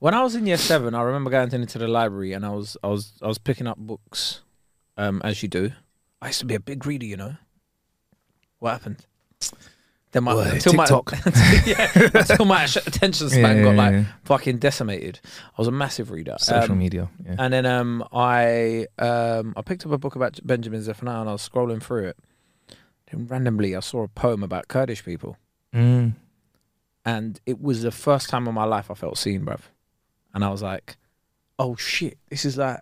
When I was in year seven, I remember going into the library and I was I was I was picking up books, um, as you do. I used to be a big reader, you know. What happened? Then my Boy, until TikTok. my yeah, until my attention span Yeah, got like yeah. fucking decimated. I was a massive reader. Social Um, media. Yeah. And then um, I um, I picked up a book about Benjamin Zephaniah and I was scrolling through it. Then randomly, I saw a poem about Kurdish people, Mm. and it was the first time in my life I felt seen, bruv. And I was like, "Oh shit, this is like,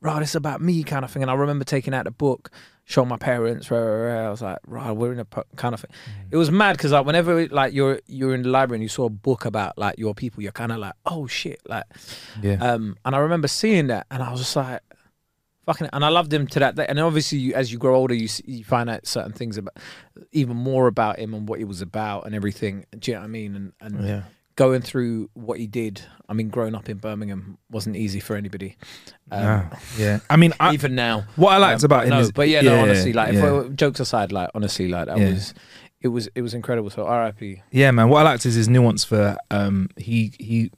right, this is about me kind of thing." And I remember taking out the book, showing my parents. Rah, rah, rah. I was like, "Right, we're in a kind of thing." It was mad because like whenever like you're you're in the library and you saw a book about like your people, you're kind of like, "Oh shit," like. Yeah. Um, and I remember seeing that, and I was just like, "Fucking!" And I loved him to that day. And obviously, you, as you grow older, you you find out certain things about, even more about him and what he was about and everything. Do you know what I mean? And and yeah. Going through what he did. I mean, growing up in Birmingham wasn't easy for anybody. Um, Ah, yeah. I mean, I, even now, what I liked um, about him no, is, but yeah, no, honestly, like, yeah. if I, jokes aside, like, honestly, like, that Yeah. was, it was, it was incredible. So, R.I.P. Yeah, man. What I liked is his nuance for um he he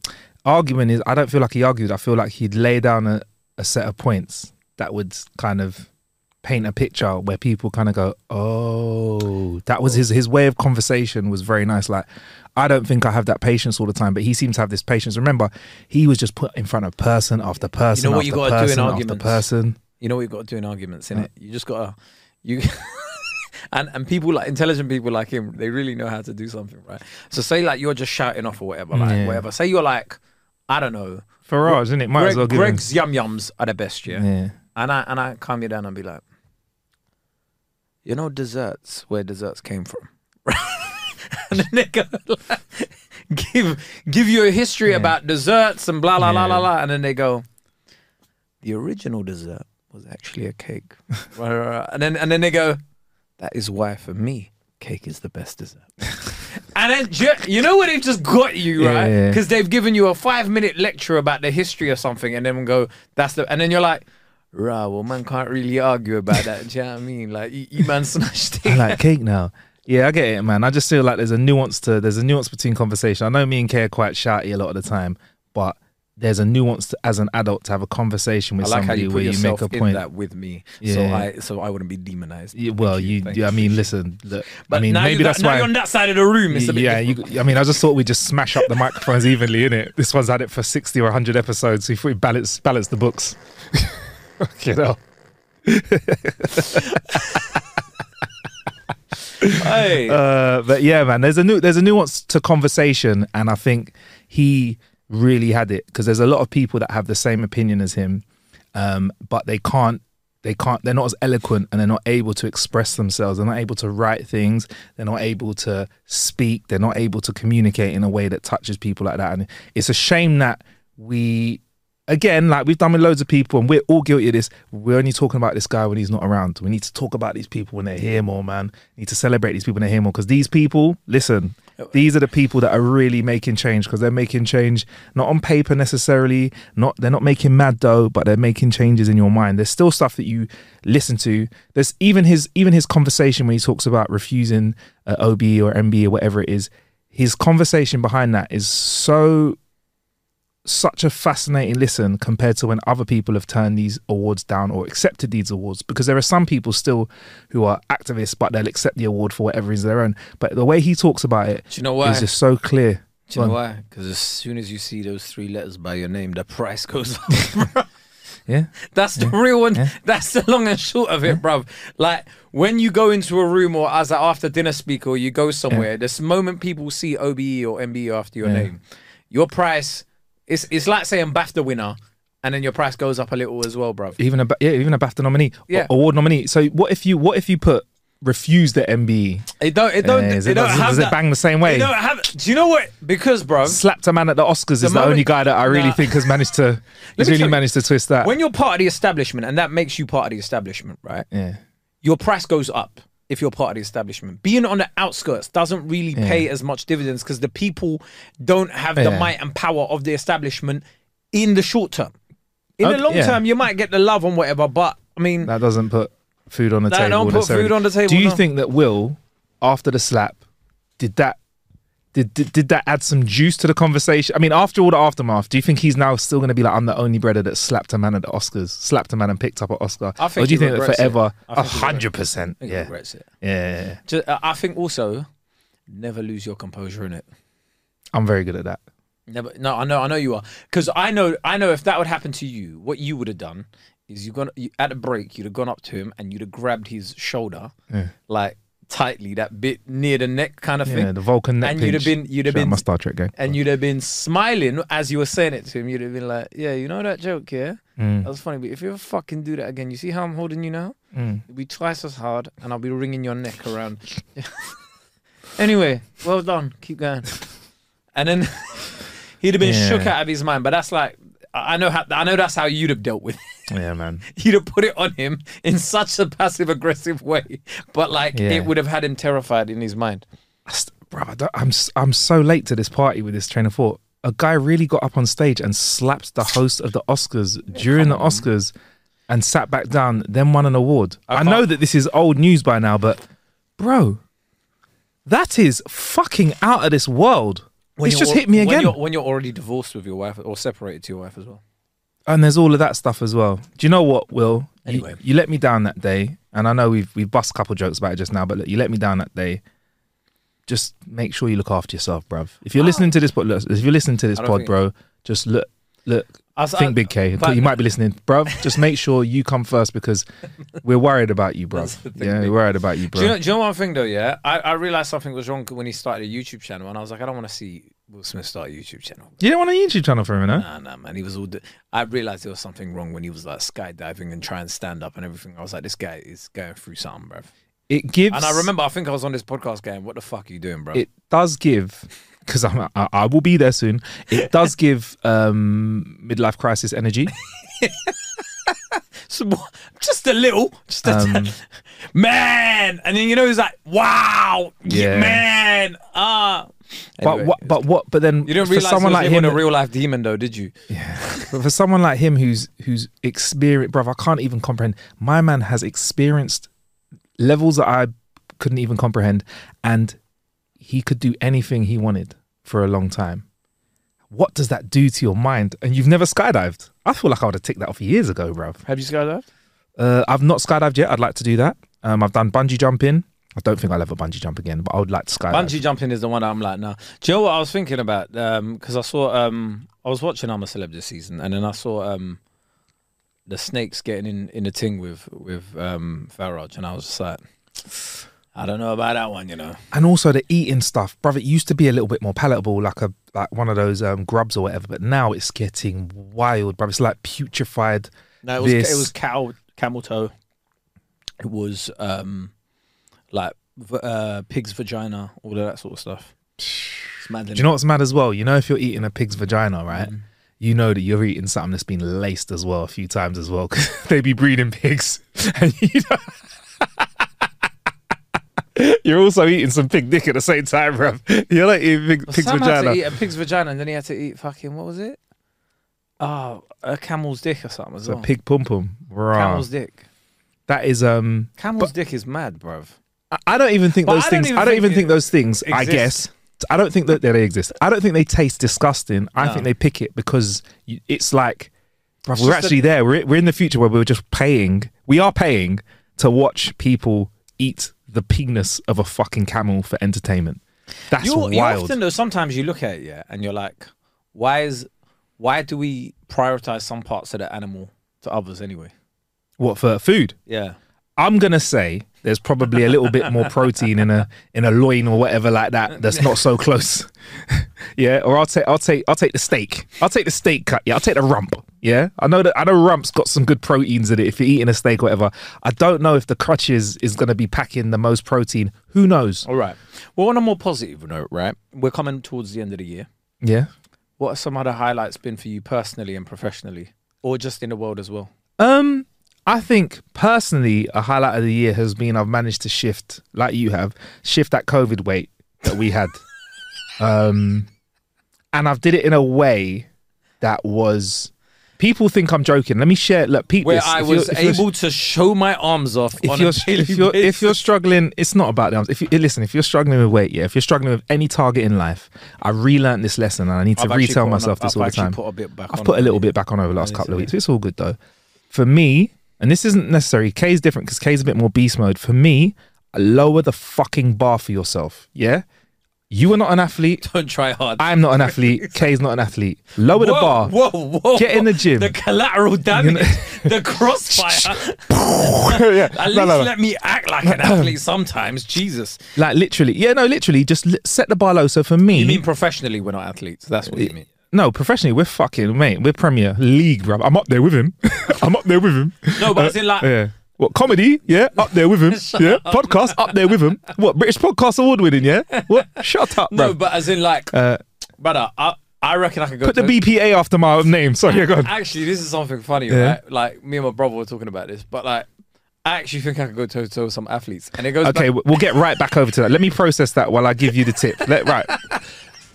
argument is I don't feel like he argued. I feel like he'd lay down a a set of points that would kind of paint a picture where people kind of go, "Oh, that was his his way of conversation was very nice." Like, I don't think I have that patience all the time, but he seems to have this patience. Remember, he was just put in front of person after person what after you gotta do in arguments? person. You know what you've got to do in arguments, innit? You just gotta you and and people like intelligent people like him, they really know how to do something, right? So say like you're just shouting off or whatever, like Yeah. whatever. Say you're like, I don't know, Farage, isn't it? Might Greg, as well give him- Greggs yum yums are the best, yeah? Yeah. And I and I calm you down and be like, you know, desserts where desserts came from, and then they go like, give give you a history about desserts and blah blah blah blah Yeah. blah, and then they go, the original dessert was actually a cake, and then and then they go, that is why for me cake is the best dessert. And then ju- you know what they've just got you Yeah, right yeah. because they've given you a five minute lecture about the history of something, and then go that's the and then you're like, rah, well man can't really argue about that. do you know what I mean? Like you, you man snatched I it. like cake now. Yeah, I get it, man. I just feel like there's a nuance to there's a nuance between conversation. I know me and Kae are quite shouty a lot of the time, but there's a nuance to, as an adult to have a conversation with I like how somebody you where you make a in point. that with me, so I so I wouldn't be demonized. Yeah, well, you, Thank yeah, I mean, listen, look, But I mean, now maybe you got- that's now why. you're on that side of the room. It's a bit yeah, you, I mean, I just thought we'd just smash up the microphones evenly, innit? This one's had it for 60 or 100 episodes, so if we balance, balance the books. you know. Hey. Uh, but yeah, man, there's a new there's a nuance to conversation, and I think he really had it because there's a lot of people that have the same opinion as him, um, but they can't they can't they're not as eloquent and they're not able to express themselves. They're not able to write things. They're not able to speak. They're not able to communicate in a way that touches people like that. And it's a shame that we again, like we've done with loads of people, and we're all guilty of this. We're only talking about this guy when he's not around. We need to talk about these people when they're here more, man. We need to celebrate these people when they're here more because these people, listen, these are the people that are really making change because they're making change not on paper necessarily. Not they're not making mad dough, but they're making changes in your mind. There's still stuff that you listen to. There's even his even his conversation when he talks about refusing uh, OB or MB or whatever it is. His conversation behind that is so such a fascinating listen compared to when other people have turned these awards down or accepted these awards because there are some people still who are activists but they'll accept the award for whatever is their own but the way he talks about it Do you know why? is just so clear Do you know why? Because as soon as you see those three letters by your name, the price goes up. yeah That's the real one. That's the long and short of it, bruv. Like when you go into a room or as an after dinner speaker or you go somewhere, this moment people see OBE or MBE after your Yeah. name, your price it's it's like saying BAFTA winner, and then your price goes up a little as well, bro. even a ba- yeah even a BAFTA nominee Yeah. a- award nominee so what if you what if you put refuse the MBE It don't it don't is it it- don't does- have does it that- bang the same way? It don't have, do you know what? Because, bro, slapped a man at the Oscars is the moment- only guy that I really Nah. think has managed to he's really tell you, managed to twist that when you're part of the establishment, and that makes you part of the establishment, right? yeah your price goes up if you're part of the establishment. Being on the outskirts doesn't really pay as much dividends because the people don't have the Yeah. might and power of the establishment in the short term. In Okay, the long yeah. term, you might get the love and whatever, but I mean, that doesn't put food on the That table. don't put food on the table, Do you no. think that Will, after the slap, did that? Did, did, did that add some juice to the conversation? I mean, after all the aftermath, do you think he's now still going to be like, I'm the only brother that slapped a man at the Oscars, slapped a man and picked up an Oscar? I think or do you think that forever, a hundred percent? Yeah, regrets it. yeah. Uh, I think also never lose your composure in it. I'm very good at that. Never. No, I know. I know you are. Because I know. I know if that would happen to you, what you would have done is you gone you, at a break. You'd have gone up to him and you'd have grabbed his shoulder, like tightly, that bit near the neck kind of Yeah, thing. the Vulcan neck and you'd have been. You'd have Shout been. my Star Trek gang. and you'd have been smiling as you were saying it to him. You'd have been like, "Yeah, you know that joke, yeah? Mm. That was funny. But if you ever fucking do that again, you see how I'm holding you now? Mm. It'll be twice as hard, and I'll be wringing your neck around." anyway, well done. Keep going. And then he'd have been Yeah. shook out of his mind. But that's like, I I know how. I know that's how you'd have dealt with. it. Yeah, man. You'd have put it on him in such a passive aggressive way, but like Yeah. it would have had him terrified in his mind. I bro, I I'm I'm so late to this party with this train of thought. A guy really got up on stage and slapped the host of the Oscars during the Oscars, and sat back down, then won an award. I, know that this is old news by now, but bro, that is fucking out of this world. It's just hit me when again. you're, when you're already divorced with your wife or separated to your wife as well. and there's all of that stuff as well. Do you know what, Will? You- Anyway. you, let me down that day, and I know we've we've bust a couple jokes about it just now, but look, you let me down that day. Just make sure you look after yourself, bruv. If you're listening to this, pod, if you're listening to this pod, bro, just look, look, I was- think I- big Kae. but- you might be listening, bruv. Just make sure you come first because we're worried about you, bruv. That's the thing, Yeah, we're worried about you, bro. Do you, know, do you know one thing though? Yeah, I, I realized something was wrong when he started a YouTube channel, and I was like, I don't want to see Will Smith start a YouTube channel. you don't want a YouTube channel for him, no? Nah, nah, man. He was all. d I realized there was something wrong when he was like skydiving and trying to stand up and everything. I was like, this guy is going through something, bruv. It gives. And I remember, I think I was on this podcast going, "What the fuck are you doing, bro?" it does give because I, I will be there soon. It does give um, midlife crisis energy. Just a little, just a Um, man, and then you know he's like, "Wow, yeah, man, ah." but Anyway, what? But what? But then you didn't for realize someone like him him, a real life demon, though, did you? Yeah. but for someone like him who's who's experienced, bruv, I can't even comprehend. My man has experienced levels that I couldn't even comprehend, and he could do anything he wanted for a long time. What does that do to your mind? And you've never skydived. I feel like I would have ticked that off years ago, bruv. Have you skydived? Uh, I've not skydived yet. I'd like to do that. Um, I've done bungee jumping. I don't think I'll ever bungee jump again, but I would like to skydive. Bungee jumping is the one that I'm like, no. Do you know what I was thinking about? Because I saw, um, I was watching I'm a Celeb this season, and then I saw um, the snakes getting in in the thing with with um, Farage, and I was just like, I don't know about that one, you know. and also the eating stuff, brother. It used to be a little bit more palatable, like a like one of those um, grubs or whatever. But now it's getting wild, brother. It's like putrefied. No, it was This- it was cow camel toe. It was um, like v- uh, pig's vagina, all of that sort of stuff. It's mad. Do you know what's mad as well? You know, if you're eating a pig's vagina, right? Mm. You know that you're eating something that's been laced as well a few times as well because they be breeding pigs, and you know. You're also eating some pig dick at the same time, bruv. You're like eating pig, pig's Sam had vagina. to eat a pig's vagina, and then he had to eat fucking what was it? Oh, a camel's dick or something as So well. pig pum pum. Camel's dick. That is um. Camel's dick is mad, bruv. I- I don't even think But those I don't things. even I don't think even it think those things. I guess I don't think that they exist. I don't think they taste disgusting. I think they pick it because you, it's like, bruv, It's we're just actually there. We're we're in the future where we're just paying. We are paying to watch people eat the penis of a fucking camel for entertainment. That's You you wild. often though sometimes you look at it, yeah, and you're like, why is why do we prioritize some parts of the animal to others anyway? what for food? Yeah. I'm gonna say there's probably a little bit more protein in a in a loin or whatever like that. That's not so close. yeah, or I'll take I'll take I'll take the steak. I'll take the steak cut. Yeah, I'll take the rump. Yeah, I know that I know rump's got some good proteins in it. If you're eating a steak or whatever, I don't know if the crutches is gonna be packing the most protein. Who knows? All right. Well, on a more positive note, right? We're coming towards the end of the year. Yeah. What are some other highlights been for you personally and professionally, or just in the world as well? Um, I think personally, a highlight of the year has been I've managed to shift, like you have, shift that COVID weight that we had. um, and I've did it in a way that was. People think I'm joking. Let me share. Look, people. Where I was able to show my arms off If on you're, if you're if you're struggling, it's not about the arms. If you eh, listen, if you're struggling with weight, yeah, if you're struggling with any target in life, I relearned this lesson and I need to retell myself this I've all the time. Put a bit back I've on put a little bit back on over the last couple of weeks. It's all good though. For me, and this isn't necessary. Kae is different because Kae is a bit more beast mode. For me, lower the fucking bar for yourself. Yeah, you are not an athlete. Don't try hard. I'm not an athlete. Kae's not an athlete. Lower the bar. Whoa, whoa! Get in the gym. The collateral damage, the crossfire. yeah, At least let me act like an athlete sometimes. Jesus. like literally. Yeah, no, literally. Just set the bar low. So for me, You mean professionally? We're not athletes. That's what you mean. no, professionally, we're fucking mate. We're Premier League, bro. I'm up there with him. I'm up there with him. No, but uh, as in like, Yeah. What comedy? Yeah, up there with him. yeah, podcast up there with him. What British podcast award winning? Yeah. What? Shut up, no, but as in like, Uh, brother, I, I reckon I could go. put the to- BPA after my name. Sorry, go on. Actually, this is something funny, Yeah. right? Like me and my brother were talking about this, but like, I actually think I could go toe to toe with some athletes, and it goes. Okay, back, we'll get right back over to that. Let me process that while I give you the tip. Let right.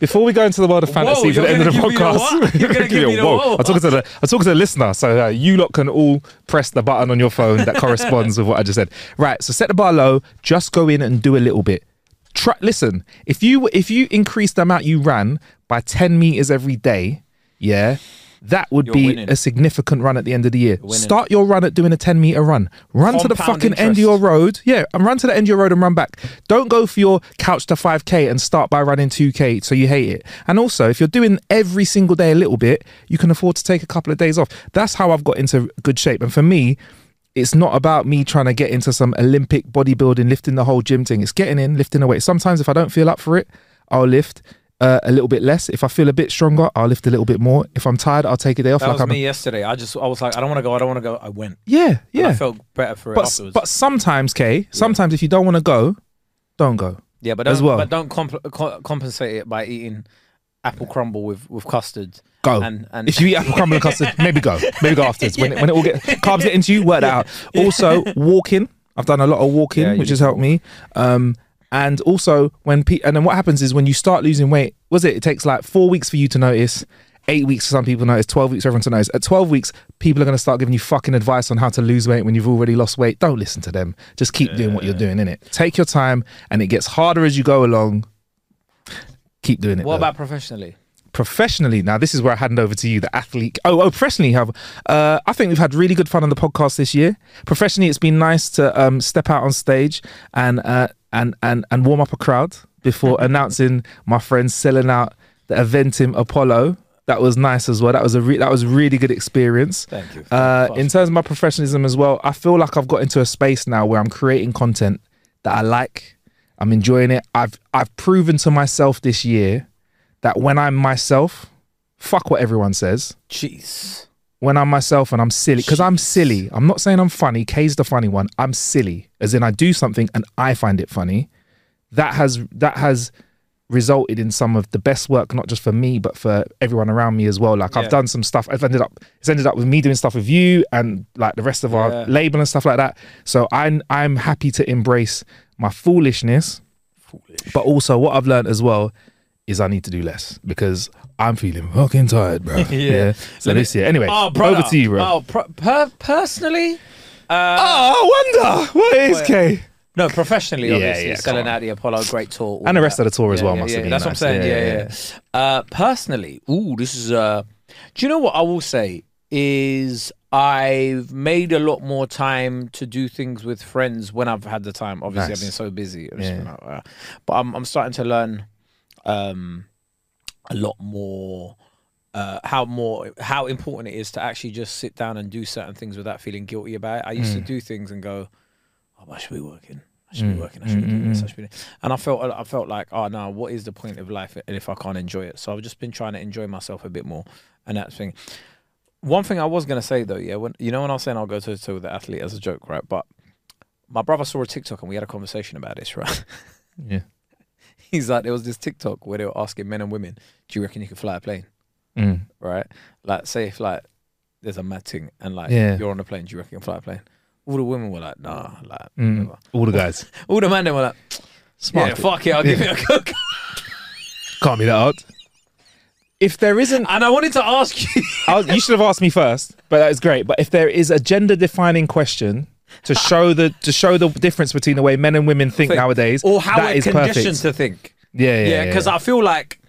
Before we go into the world of fantasy Whoa, for the end of the gonna give me the podcast. You're gonna give me the whoa. whoa. I'm talking to the I'm talking to the listener, so uh, you lot can all press the button on your phone that corresponds with what I just said. Right, so set the bar low. Just go in and do a little bit. Try, listen, if you if you increase the amount you ran by 10 meters every day, yeah, that would You're be winning. a significant run at the end of the year. Start your run at doing a 10 meter run. Run to the Compound fucking end of your road. Yeah, and run to the end of your road and run back. Don't go for your couch to 5K and start by running 2K so you hate it. And also, if you're doing every single day a little bit, you can afford to take a couple of days off. That's how I've got into good shape. And for me, it's not about me trying to get into some Olympic bodybuilding, lifting the whole gym thing. It's getting in, lifting away. Sometimes if I don't feel up for it, I'll lift uh, a little bit less. If I feel a bit stronger, I'll lift a little bit more. If I'm tired, I'll take a day off. That like was I'm me yesterday. I just I was like, I don't want to go. I don't want to go. I went. yeah, And yeah. I felt better for it but afterwards. but sometimes, Kae, sometimes if you don't want to go, don't go. yeah, but don't, as well. but don't comp- co- compensate it by eating apple crumble with with custard. Go. And and if you eat apple crumble and custard, maybe go. Maybe go afterwards. When, it, when it all get carbs get into you, work that out. Also, walking. I've done a lot of walking, Yeah, which has helped me. Um, and also when pe- and then what happens is when you start losing weight, was it? It takes like four weeks for you to notice. Eight weeks for some people notice, 12 weeks for everyone to notice. At 12 weeks, people are going to start giving you fucking advice on how to lose weight when you've already lost weight. Don't listen to them. Just keep doing what you're doing, in it. Take your time and it gets harder as you go along. Keep doing it. what though about professionally? professionally now this is where i hand over to you the athlete oh, oh professionally have uh i think we've had really good fun on the podcast this year professionally it's been nice to um step out on stage and uh and and and warm up a crowd before announcing my friends selling out the eventim apollo that was nice as well that was a re- that was really good experience Thank you. uh, in terms of my professionalism as well, I feel like I've got into a space now where I'm creating content that I like. I'm enjoying it. I've I've proven to myself this year that when I'm myself, fuck what everyone says. Jeez. When I'm myself and I'm silly, because I'm silly. I'm not saying I'm funny. Kae's the funny one. I'm silly, as in I do something and I find it funny. That has that has resulted in some of the best work, not just for me, but for everyone around me as well. Like I've Yeah. done some stuff. I've ended up it's ended up with me doing stuff with you and like the rest of our Yeah. label and stuff like that. So I'm I'm happy to embrace my foolishness, but also what I've learned as well is I need to do less because I'm feeling fucking tired, bro. yeah. So Let me- this year, anyway, Oh, brother. over to you, bro. Oh, pro- per- personally, uh, Oh, I wonder what is Wait. Kae no, professionally, Yeah, obviously, yeah, selling out the Apollo, great tour, And the that. rest of the tour as Yeah, well yeah, must yeah, have been That's nice. what I'm saying. Yeah, Yeah, yeah, yeah. Uh, personally, ooh, this is. Uh, do you know what I will say is I've made a lot more time to do things with friends when I've had the time. Obviously, Nice. I've been so busy. Yeah. uh, but I'm I'm starting to learn um, a lot more. Uh, how more how important it is to actually just sit down and do certain things without feeling guilty about it. I used to Mm. do things and go, "Oh, I should be working. I should be working. I should be doing this. I should be." Doing. And I felt I felt like, "Oh no, what is the point of life if I can't enjoy it?" So I've just been trying to enjoy myself a bit more, and that thing. One thing I was gonna say though, yeah, when you know when I was saying I'll go to to the athlete as a joke, right? But my brother saw a TikTok and we had a conversation about this, right? Yeah. He's like, there was this TikTok where they were asking men and women, "Do you reckon you could fly a plane?" Mm. right? Like, say if like there's a mad thing and like Yeah. you're on a plane, do you reckon you can fly a plane? All the women were like, nah, like Mm. whatever. All the guys. All the men they were like, Smart. yeah, fuck it, I'll give it a go. Can't be that hard. If there isn't, And I wanted to ask you, I was, you should have asked me first, but that is great. But if there is a gender defining question to show the to show the difference between the way men and women think, nowadays, or how that we're is conditioned perfect. to think. yeah, yeah, Yeah, because I feel like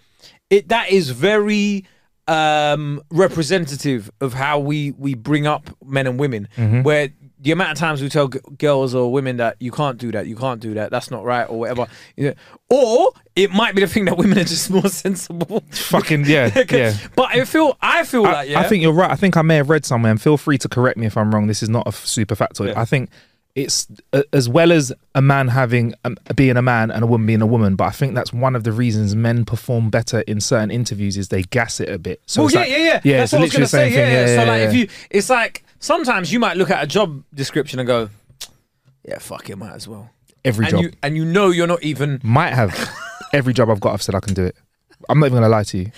it that is very um representative of how we we bring up men and women Mm-hmm. where the amount of times we tell g- girls or women that you can't do that, you can't do that, that's not right, or whatever. You know, or it might be the thing that women are just more sensible. fucking yeah, yeah. But I feel, I feel I, like, yeah, I think you're right. I think I may have read somewhere, and feel free to correct me if I'm wrong. This is not a super factoid. Yeah. I think it's uh, as well as a man having um, being a man and a woman being a woman. But I think that's one of the reasons men perform better in certain interviews is they gas it a bit. So well, yeah, like- yeah, yeah, yeah. That's what I was gonna say. Yeah, yeah. yeah, So like, if you, it's like sometimes you might look at a job description and go, yeah, fuck it, might as well. every and job you and you know you're not even might have every job I've got. I've said I can do it. I'm not even gonna lie to you.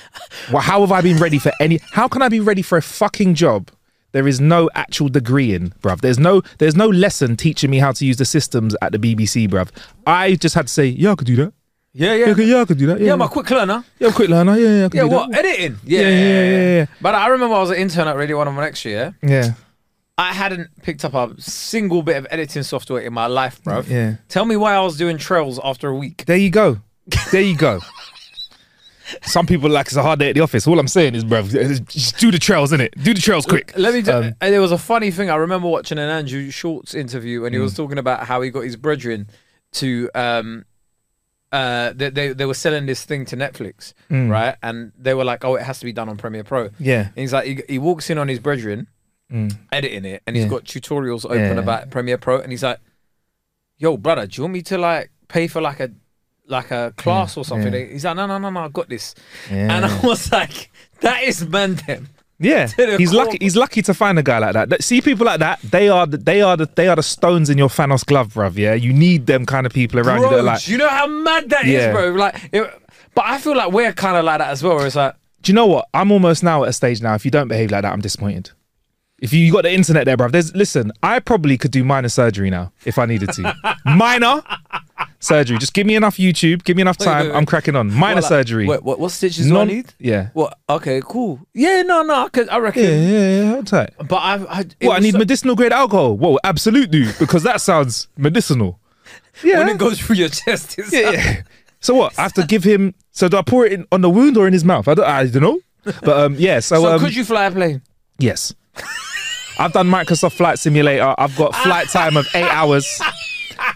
Well, how have I been ready for any? How can I be ready for a fucking job? There is no actual degree in, bruv. There's no there's no lesson teaching me how to use the systems at the BBC, bruv. I just had to say, yeah, I could do that. yeah, Yeah, yeah, I could, yeah, I could do that. Yeah, yeah. I'm a quick learner. yeah, I'm a quick learner. Yeah, yeah, I could Yeah, do what that. editing? Yeah, Yeah, yeah, yeah, yeah. But I remember I was an intern at Radio One of my next year. Yeah, I hadn't picked up a single bit of editing software in my life, bro. yeah. Tell me why I was doing trails after a week. There you go. There you go. Some people like it's a hard day at the office. All I'm saying is, bro, just do the trails, innit? Do the trails quick. Let me tell Um, and there was a funny thing. I remember watching an Andrew Schulz interview and he Mm. was talking about how he got his brethren to um uh they, they they were selling this thing to Netflix, right? And they were like, Oh, it has to be done on Premiere Pro. Mm. Yeah. And he's like he, he walks in on his brethren, editing it, and he's Yeah. got tutorials open Yeah. about Premiere Pro, and he's like, Yo, brother, do you want me to like pay for like a like a class or something? yeah. He's like, No, no, no, no, I got this. Yeah. And I was like, That is man them. Yeah, he's core. lucky. He's lucky to find a guy like that. See people like that. They are the, they are the, they are the stones in your Thanos glove, bruv. Yeah, you need them kind of people around you. bro, That like, you know how mad that is, Yeah. bro? Like, it, but I feel like we're kind of like that as well. It's like, do you know what? I'm almost now at a stage now. If you don't behave like that, I'm disappointed. If you, you got the internet there, bruv. There's listen. I probably could do minor surgery now if I needed to. minor surgery. Just give me enough YouTube. Give me enough Wait, time. wait, I'm cracking on. Minor like, surgery. What, what, what stitches do I need? Yeah. What? Okay, cool. Yeah, no, no, I, could, I reckon. Yeah, yeah, yeah. Hold tight. But I've, I, What? I need so- medicinal grade alcohol. Whoa, absolutely, because that sounds medicinal. Yeah. when it goes through your chest. It's yeah, yeah. So what? I have to give him. So do I pour it in, on the wound or in his mouth? I don't. I don't know. But um, yeah. So, So um, could you fly a plane? Yes. I've done Microsoft Flight Simulator. I've got flight time of eight hours.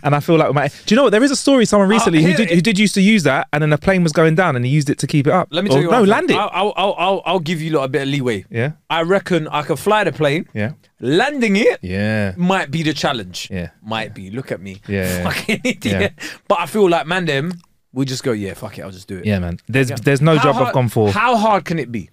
And I feel like my. Do you know what? There is a story. Someone recently who did who did used to use that, and then the plane was going down, and he used it to keep it up. Let me Or, tell you. No, one thing. land it. I'll, I'll, I'll, I'll, give you lot a bit of leeway. Yeah. I reckon I could fly the plane. Yeah. Landing it Yeah. might be the challenge. Yeah. Might be. Look at me. Yeah, yeah. Fucking idiot. But I feel like, man, them, we just go, yeah, fuck it, I'll just do it. Yeah, man. There's there's no How job hard- I've gone for. How hard can it be?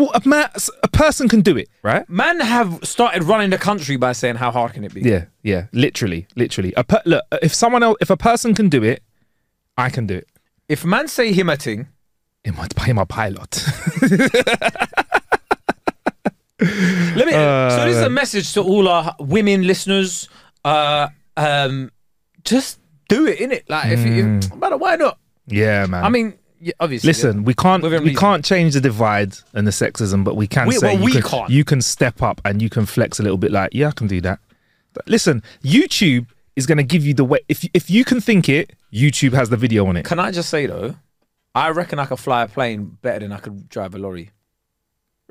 Well, a, man, a person can do it, right? Man have started running the country by saying how hard can it be? Yeah, yeah. Literally, literally. A per, look, if someone else, if a person can do it, I can do it. If man say him a thing, In my, in my pilot. let me. Uh, so this is a message to all our women listeners. Uh, um, just do it, in it. Like if you, if, brother, why not? yeah, man. I mean, yeah, obviously. Listen, we can't Within we reason. can't change the divide and the sexism, but we can We- say well, you, we can, can't. you can step up and you can flex a little bit. Like, yeah, I can do that. But listen, YouTube is going to give you the way. If if you can think it, YouTube has the video on it. Can I just say though, I reckon I could fly a plane better than I could drive a lorry.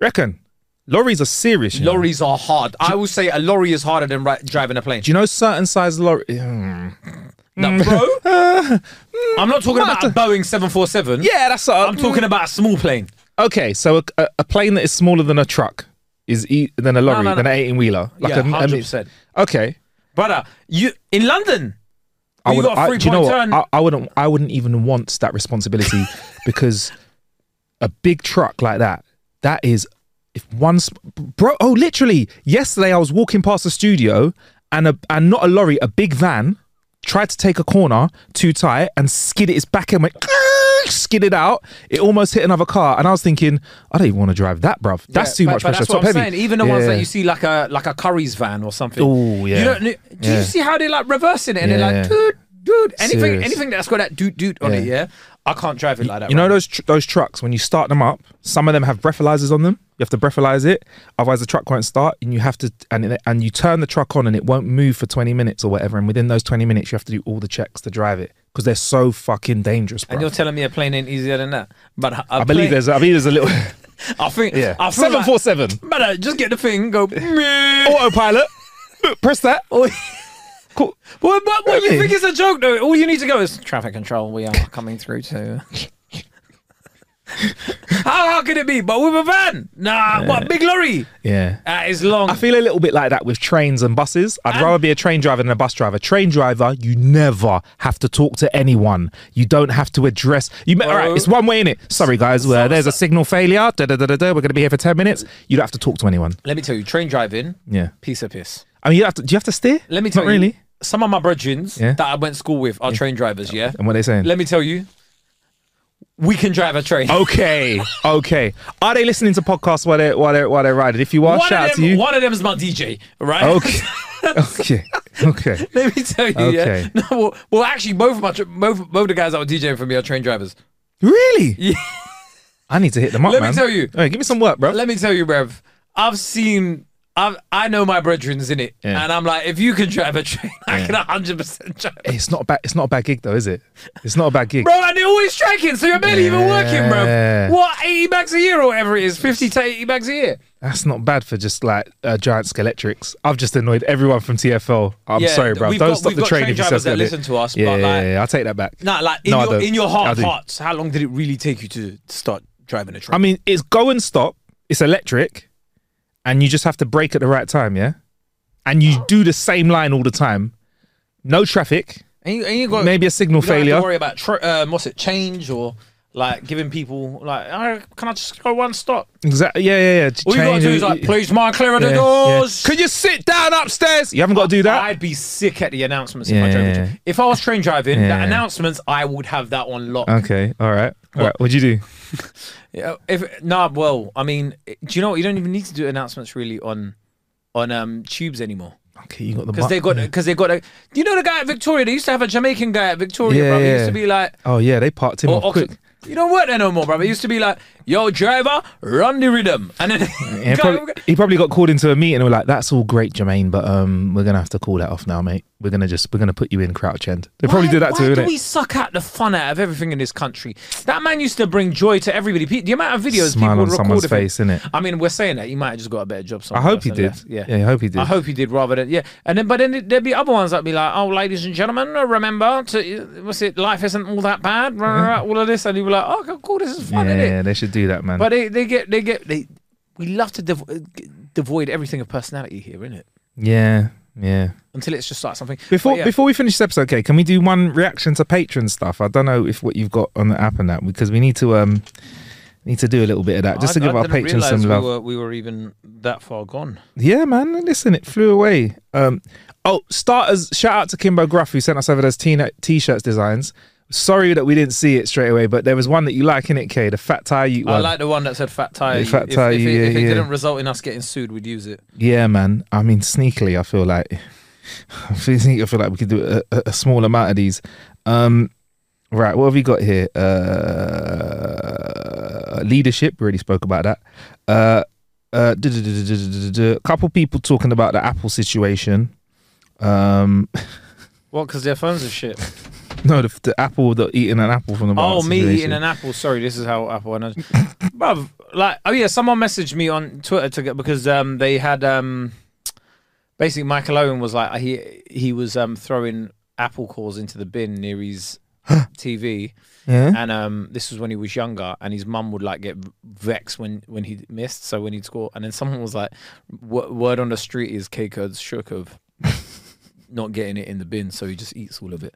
Reckon lorries are serious. you know. Lorries are hard. I will say a lorry is harder than ri- driving a plane. Do you know certain size lorry? Hmm. No, bro. I'm not talking about a Boeing 747. Yeah, that's. Uh, I'm talking about a small plane. Okay, so a, a, a plane that is smaller than a truck is e- than a lorry no, than an eighteen wheeler. Like yeah, a, a mi- 100%. Okay. Brother, you in London. I you would. got a I, three do you know point what? turn. I, I wouldn't. I wouldn't even want that responsibility because a big truck like that. That is, if one, sp- bro. Oh, literally. Yesterday, I was walking past the studio, and a and not a lorry, a big van tried to take a corner too tight and skid it. Its back end went skidded out. It almost hit another car, and I was thinking, I don't even want to drive that, bruv. That's Yeah, too but- much but pressure. That's what I'm heavy. saying. Even the ones that you see like a like a Currys van or something. Ooh, yeah. You don't. Do Yeah. you see how they're like reversing it and Yeah. they're like, dude, dude, anything, Serious. anything that's got that doot doot on it, Yeah. yeah. I can't drive it like that. You know those tr- those trucks when you start them up, some of them have breathalyzers on them. You have to breathalyze it, otherwise the truck won't start. And you have to and it, and you turn the truck on and it won't move for twenty minutes or whatever. And within those twenty minutes, you have to do all the checks to drive it because they're so fucking dangerous. Bro. And you're telling me a plane ain't easier than that. But a I believe plane- there's I believe there's a little I think. yeah I seven like- four seven But uh, just get the thing, go. autopilot. Press that. Cool. What, what, what you think is a joke though? All you need to go is traffic control. We are coming through to. how how could it be? But with a van? Nah, what big lorry? Yeah. That is long. I feel a little bit like that with trains and buses. I'd rather be a train driver than a bus driver. Train driver, you never have to talk to anyone. You don't have to address. You all right? It's one way in it. Sorry guys, uh, there's a signal failure. Da, da, da, da, da. We're going to be here for ten minutes. You don't have to talk to anyone. Let me tell you, train driving, Yeah. piece of piss. I mean, you have to. Do you have to steer? Let me tell Not you, really. some of my brethren Yeah. that I went to school with are train drivers. Yeah. And what are they saying? Let me tell you, we can drive a train. okay, okay. Are they listening to podcasts while they while they while they're riding? If you are, one shout out to you. one of them is my DJ, right? Okay, okay, okay. Let me tell you, Okay. yeah. No, well, well, actually, both of my tra- both both the guys that were DJing for me are train drivers. Really? Yeah. I need to hit them up, Let me tell you. Hey, give me some work, bro. Let me tell you, Rev. I've seen I I know my brethren's in it, Yeah. and I'm like, if you can drive a train, I Yeah. can 100 percent drive. It's not a bad. It's not a bad gig though, is it? It's not a bad gig. Bro, and they're always striking, so you're barely even working, bro. What, 80 bags a year or whatever it is? 50 to 80 bags a year? That's not bad for just like uh, giant Scalextrics. I've just annoyed everyone from TFL. I'm Yeah, sorry, bro. Don't got- stop the train train if you drivers that listen to us, Yeah, but, yeah, like- yeah, I'll take that back. Nah, like in, No, your, in your heart I of do. hearts, how long did it really take you to start driving a train? I mean, it's go and stop. It's electric, and you just have to brake at the right time. Yeah, and you do the same line all the time. No traffic. and you, and you got, Maybe a signal you don't have failure. to worry about, tr- um, what's it, change or like giving people, like, oh, can I just go one stop? Exactly. Yeah, yeah, yeah. All you got to do is like, please, mind, clear of the Yeah, doors. yeah. Could you sit down upstairs? You haven't got to do that. I'd be sick at the announcements if I drove Yeah. If I was train driving, the announcements, I would have that on lock. Okay. All right. All What? right. What'd you do? Yeah, if nah, well, I mean, do you know what? You don't even need to do announcements really on on um tubes anymore Okay, you got the because they got yeah. because they got a. Do you know the guy at Victoria? They used to have a Jamaican guy at Victoria, Yeah, bro. He yeah. used to be like. Oh yeah, they parked him or off Oxford- quick. You don't work there no more, bro. It used to be like, "Yo, driver, run the rhythm," and then Yeah, probably, he probably got called into a meeting and we're like, "That's all great, Jermaine, but um, we're gonna have to call that off now, mate. We're gonna just we're gonna put you in Crouch End." They probably Why- do that why to him, do innit? we suck out the fun out of everything in this country? That man used to bring joy to everybody. Pe- The amount of videos Smile people on would someone's record of him. face, innit? I mean, we're saying that he might have just got a better job. I somewhere hope else he and did. left. Yeah. yeah, I hope he did. I hope he did rather than yeah, and then but then there'd be other ones that'd be like, oh, ladies and gentlemen, remember to what's it? Life isn't all that bad. rah, rah, rah, All of this, and he'd be like, oh, cool, this is yeah, fun, isn't yeah, it? they should do that, man. But they, they get they get they we love to devo- devoid everything of personality here, innit? yeah, yeah. Until it's just like something Before yeah. before we finish this episode, okay, can we do one reaction to patron stuff? I don't know if what you've got on the app and that because we need to um need to do a little bit of that just to give I our patrons some love. We were, we were even that far gone. Yeah, man. Listen, it flew away. Um, oh, starters! Shout out to Kimbo Gruff who sent us over those t- t-shirts designs sorry that we didn't see it straight away, but there was one that you like, in it, Kae? The fat tire you. I like the one that said fat tire. Fat tire. If, if, yeah, it, if it yeah. didn't result in us getting sued, we'd use it. Yeah, man. I mean, sneakily, I feel like, I feel, I feel like we could do a, a, small amount of these. Um, right, what have we got here? Uh, leadership. We already spoke about that. Uh, a couple people talking about the Apple situation. Um, what? Because their phones are shit. no, the, the Apple, the eating an apple from the oh, bar me situation. eating an apple. Sorry, this is how Apple. And Bruv, like, oh yeah, someone messaged me on Twitter to get because um they had um basically Michael Owen was like he he was um throwing apple cores into the bin near his TV. Yeah. And um, this was when he was younger, and his mum would like get vexed when when he missed. So when he'd score, and then someone was like, "W- "Word on the street is Kae Kurd's shook of not getting it in the bin, so he just eats all of it."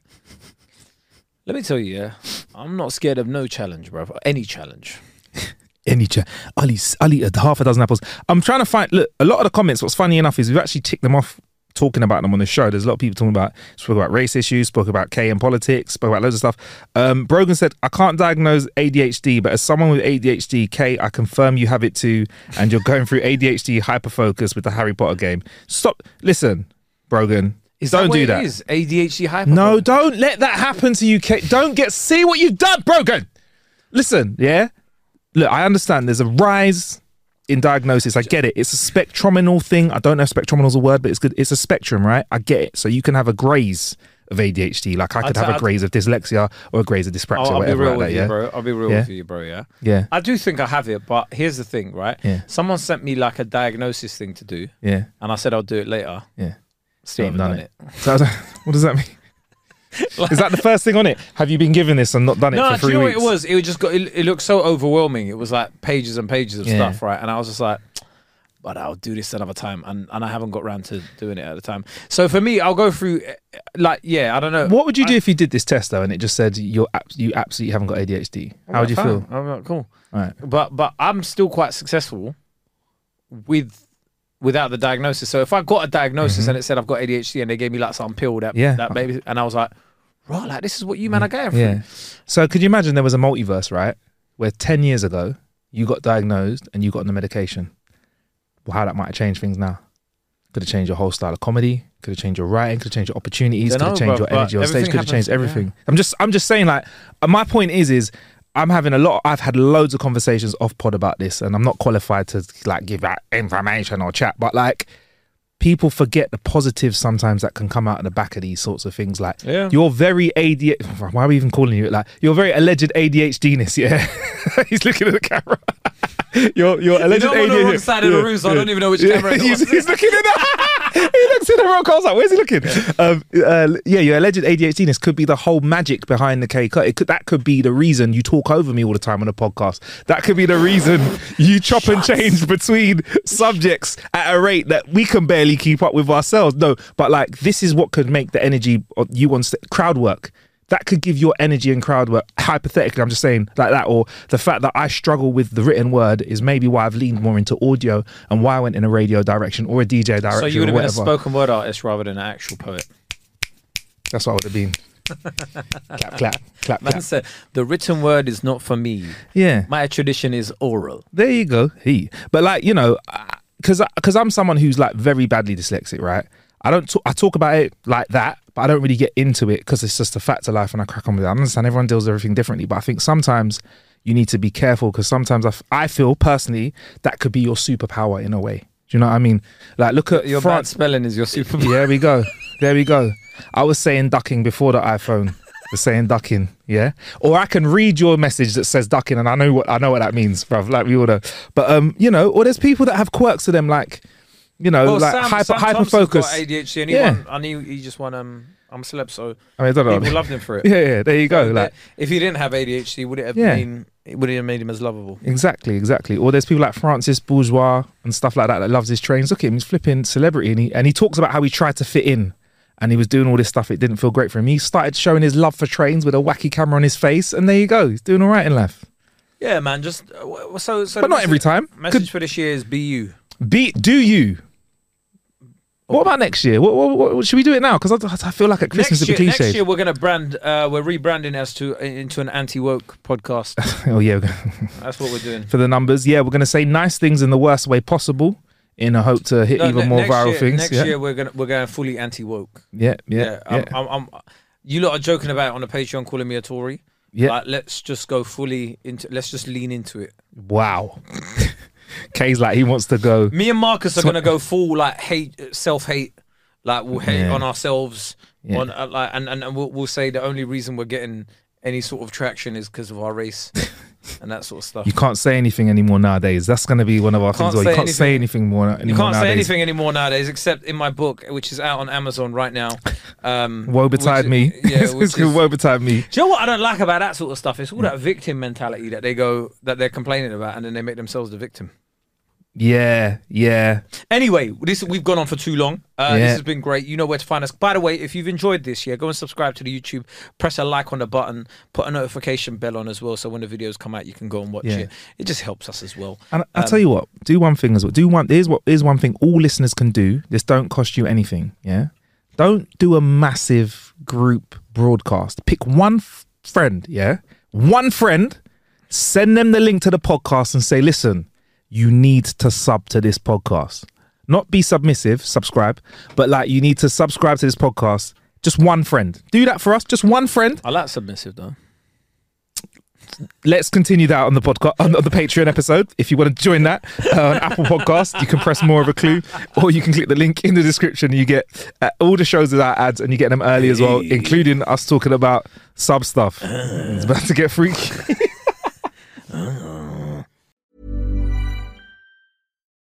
Let me tell you, yeah, I'm not scared of no challenge, bro. Any challenge. any cha- I'll eat, I'll eat a half a dozen apples. I'm trying to find. Look, a lot of the comments. What's funny enough is we've actually ticked them off talking about them on the show. There's a lot of people talking about spoke about race issues, spoke about K and politics, spoke about loads of stuff. Um, Brogan said, "I can't diagnose ADHD, but as someone with ADHD, Kae, I confirm you have it too, and you're going through ADHD hyperfocus with the Harry Potter game. Stop. Listen, Brogan." Is don't that what do it that. is? ADHD hyper. No, don't let that happen to you, Kate. Don't get see what you've done, Brogan. Listen, yeah. Look, I understand there's a rise in diagnosis. I get it. It's a spectrominal thing. I don't know if spectrominal is a word, but it's good. It's a spectrum, right? I get it. So you can have a graze of ADHD, like I I'd could say have a I'd- graze of dyslexia or a graze of dyspraxia, I'll, I'll be whatever real like with that. you, Yeah, bro. I'll be real Yeah. with you, bro. Yeah. yeah, I do think I have it, but here's the thing, right? Yeah. Someone sent me like a diagnosis thing to do, yeah, and I said I'll do it later. yeah. Still haven't done done it. So I don't- what does that mean? Is that the first thing on it? Have you been given this and not done it No, for do three you know weeks? what it was? It was just got. It, it looked so overwhelming. It was like pages and pages of Yeah. stuff, right? And I was just like, but I'll do this another time, and and I haven't got around to doing it at the time. So for me, I'll go through, eh, like, yeah, I don't know. What would you do if you did this test though, and it just said you're you absolutely haven't got ADHD? How would you Fine. feel? I'm like, cool. All right. But but I'm still quite successful with without the diagnosis. So if I got a diagnosis and it said I've got ADHD and they gave me like some pill that Mm-hmm. Yeah. that baby and I was like, right, like this is what you man are going through. Yeah. So could you imagine there was a multiverse, right? Where 10 years ago you got diagnosed and you got on the medication. Well, how that might have changed things now. Could have changed your whole style of comedy, could have changed your writing, could have changed your opportunities, could have changed bruv, your energy on stage, could have changed everything. I'm just I'm just saying like uh, my point is is I'm having a lot. I've had loads of conversations off pod about this, and I'm not qualified to like give out information or chat. But like, people forget the positives sometimes that can come out of the back of these sorts of things. Like, Yeah. you're very ADHD. Why are we even calling you it? Like, you're very alleged ADHDness. Yeah, he's looking at the camera. you're you're alleged know I'm on the wrong side of the room, so I don't even know which camera he's, he's looking at he looks in the wrong. Was like, where's he looking? Um, uh, yeah, your alleged ADHDness could be the whole magic behind the Kae Kurd. It could that could be the reason you talk over me all the time on the podcast. That could be the reason you chop and change between subjects at a rate that we can barely keep up with ourselves. No, but like this is what could make the energy you want st- crowd work. That could give your energy and crowd work. Hypothetically, I'm just saying like that, or the fact that I struggle with the written word is maybe why I've leaned more into audio and why I went in a radio direction or a DJ direction. So you would have been a spoken word artist rather than an actual poet. That's what I would have been. clap, clap, clap, Man clap. said, the written word is not for me. Yeah, My tradition is oral. there you go. He, but like you know, because because I'm someone who's like very badly dyslexic, right? I don't. Talk, I talk about it like that, but I don't really get into it because it's just a fact of life, and I crack on with it. I understand everyone deals with everything differently, but I think sometimes you need to be careful because sometimes I, f- I feel personally that could be your superpower in a way. Do you know what I mean? Like, look at Your bad France. spelling is your super. Yeah, there we go. There we go. I was saying ducking before the iPhone. Was saying ducking, yeah. Or I can read your message that says ducking, and I know what I know what that means, bruv. Like we all know. But um, you know, or there's people that have quirks to them, like you know, Well, like Sam, hyper Sam hyper Thompson's focus. got ADHD, and he Yeah. won. I knew he just won. Um, I'm a celeb, so I mean, I don't know. people loved him for it. Yeah, yeah. There you go. Like if he didn't have ADHD, would it have Yeah. been? Would it have made him as lovable? Exactly, exactly. Or there's people like Francis Bourgeois and stuff like that that loves his trains. Look at him, he's flipping celebrity, and he and he talks about how he tried to fit in, and he was doing all this stuff. It didn't feel great for him. He started showing his love for trains with a wacky camera on his face, and there you go. He's doing all right in life, Yeah, man. Just uh, so so. but not every time. Message Could for this year is be you. be do you? What about next year? What, what, what should we do it now? Because I, I feel like at Christmas it'd be cliche. next year we're gonna brand. Uh, we're rebranding as to into an anti woke podcast. oh yeah, That's what we're doing. for the numbers. Yeah, we're going to say nice things in the worst way possible, in a hope to hit No, even more viral year, things. Next yeah. year we're gonna we're going fully anti woke. yeah, yeah, yeah. I'm, I'm, I'm, you lot are joking about it on the Patreon, calling me a Tory. Yeah. Like, let's just go fully into. Let's just lean into it. Wow. Kae's like he wants to go. Me and Marcus are gonna go full like hate, self hate. Like we'll hate Yeah. on ourselves. Yeah. On uh, like, and, and and we'll, we'll say the only reason we're getting any sort of traction is because of our race and that sort of stuff. You can't say anything anymore nowadays. That's going to be one of our Can't things. Where you can't say anything more anymore You can't say nowadays. anything anymore nowadays, except in my book, which is out on Amazon right now. Um, Woe betide which- me. Yeah, which is- woe betide me. Do you know what I don't like about that sort of stuff? It's all that victim mentality that they go that they're complaining about, and then they make themselves the victim. Yeah, yeah. Anyway, this we've gone on for too long. Uh, Yeah. This has been great. You know where to find us. By the way, if you've enjoyed this, yeah, go and subscribe to the YouTube. Press a like on the button. Put a notification bell on as well, so when the videos come out, you can go and watch Yeah. it. It just helps us as well. And I'll Um, tell you what, do one thing as well. Do one. Here's what. Here's one thing all listeners can do. This don't cost you anything. Yeah. Don't do a massive group broadcast. Pick one f- friend. Yeah. One friend. Send them the link to the podcast and say, listen, you need to sub to this podcast. Not be submissive, subscribe, but like you need to subscribe to this podcast. Just one friend. Do that for us. Just one friend. I like submissive though. let's continue that on the podcast on the Patreon episode. If you want to join that uh, on Apple Podcast, you can press more of a clue, or you can click the link in the description. You get uh, all the shows without ads, and you get them early as well, including us talking about sub stuff. It's about to get freaky.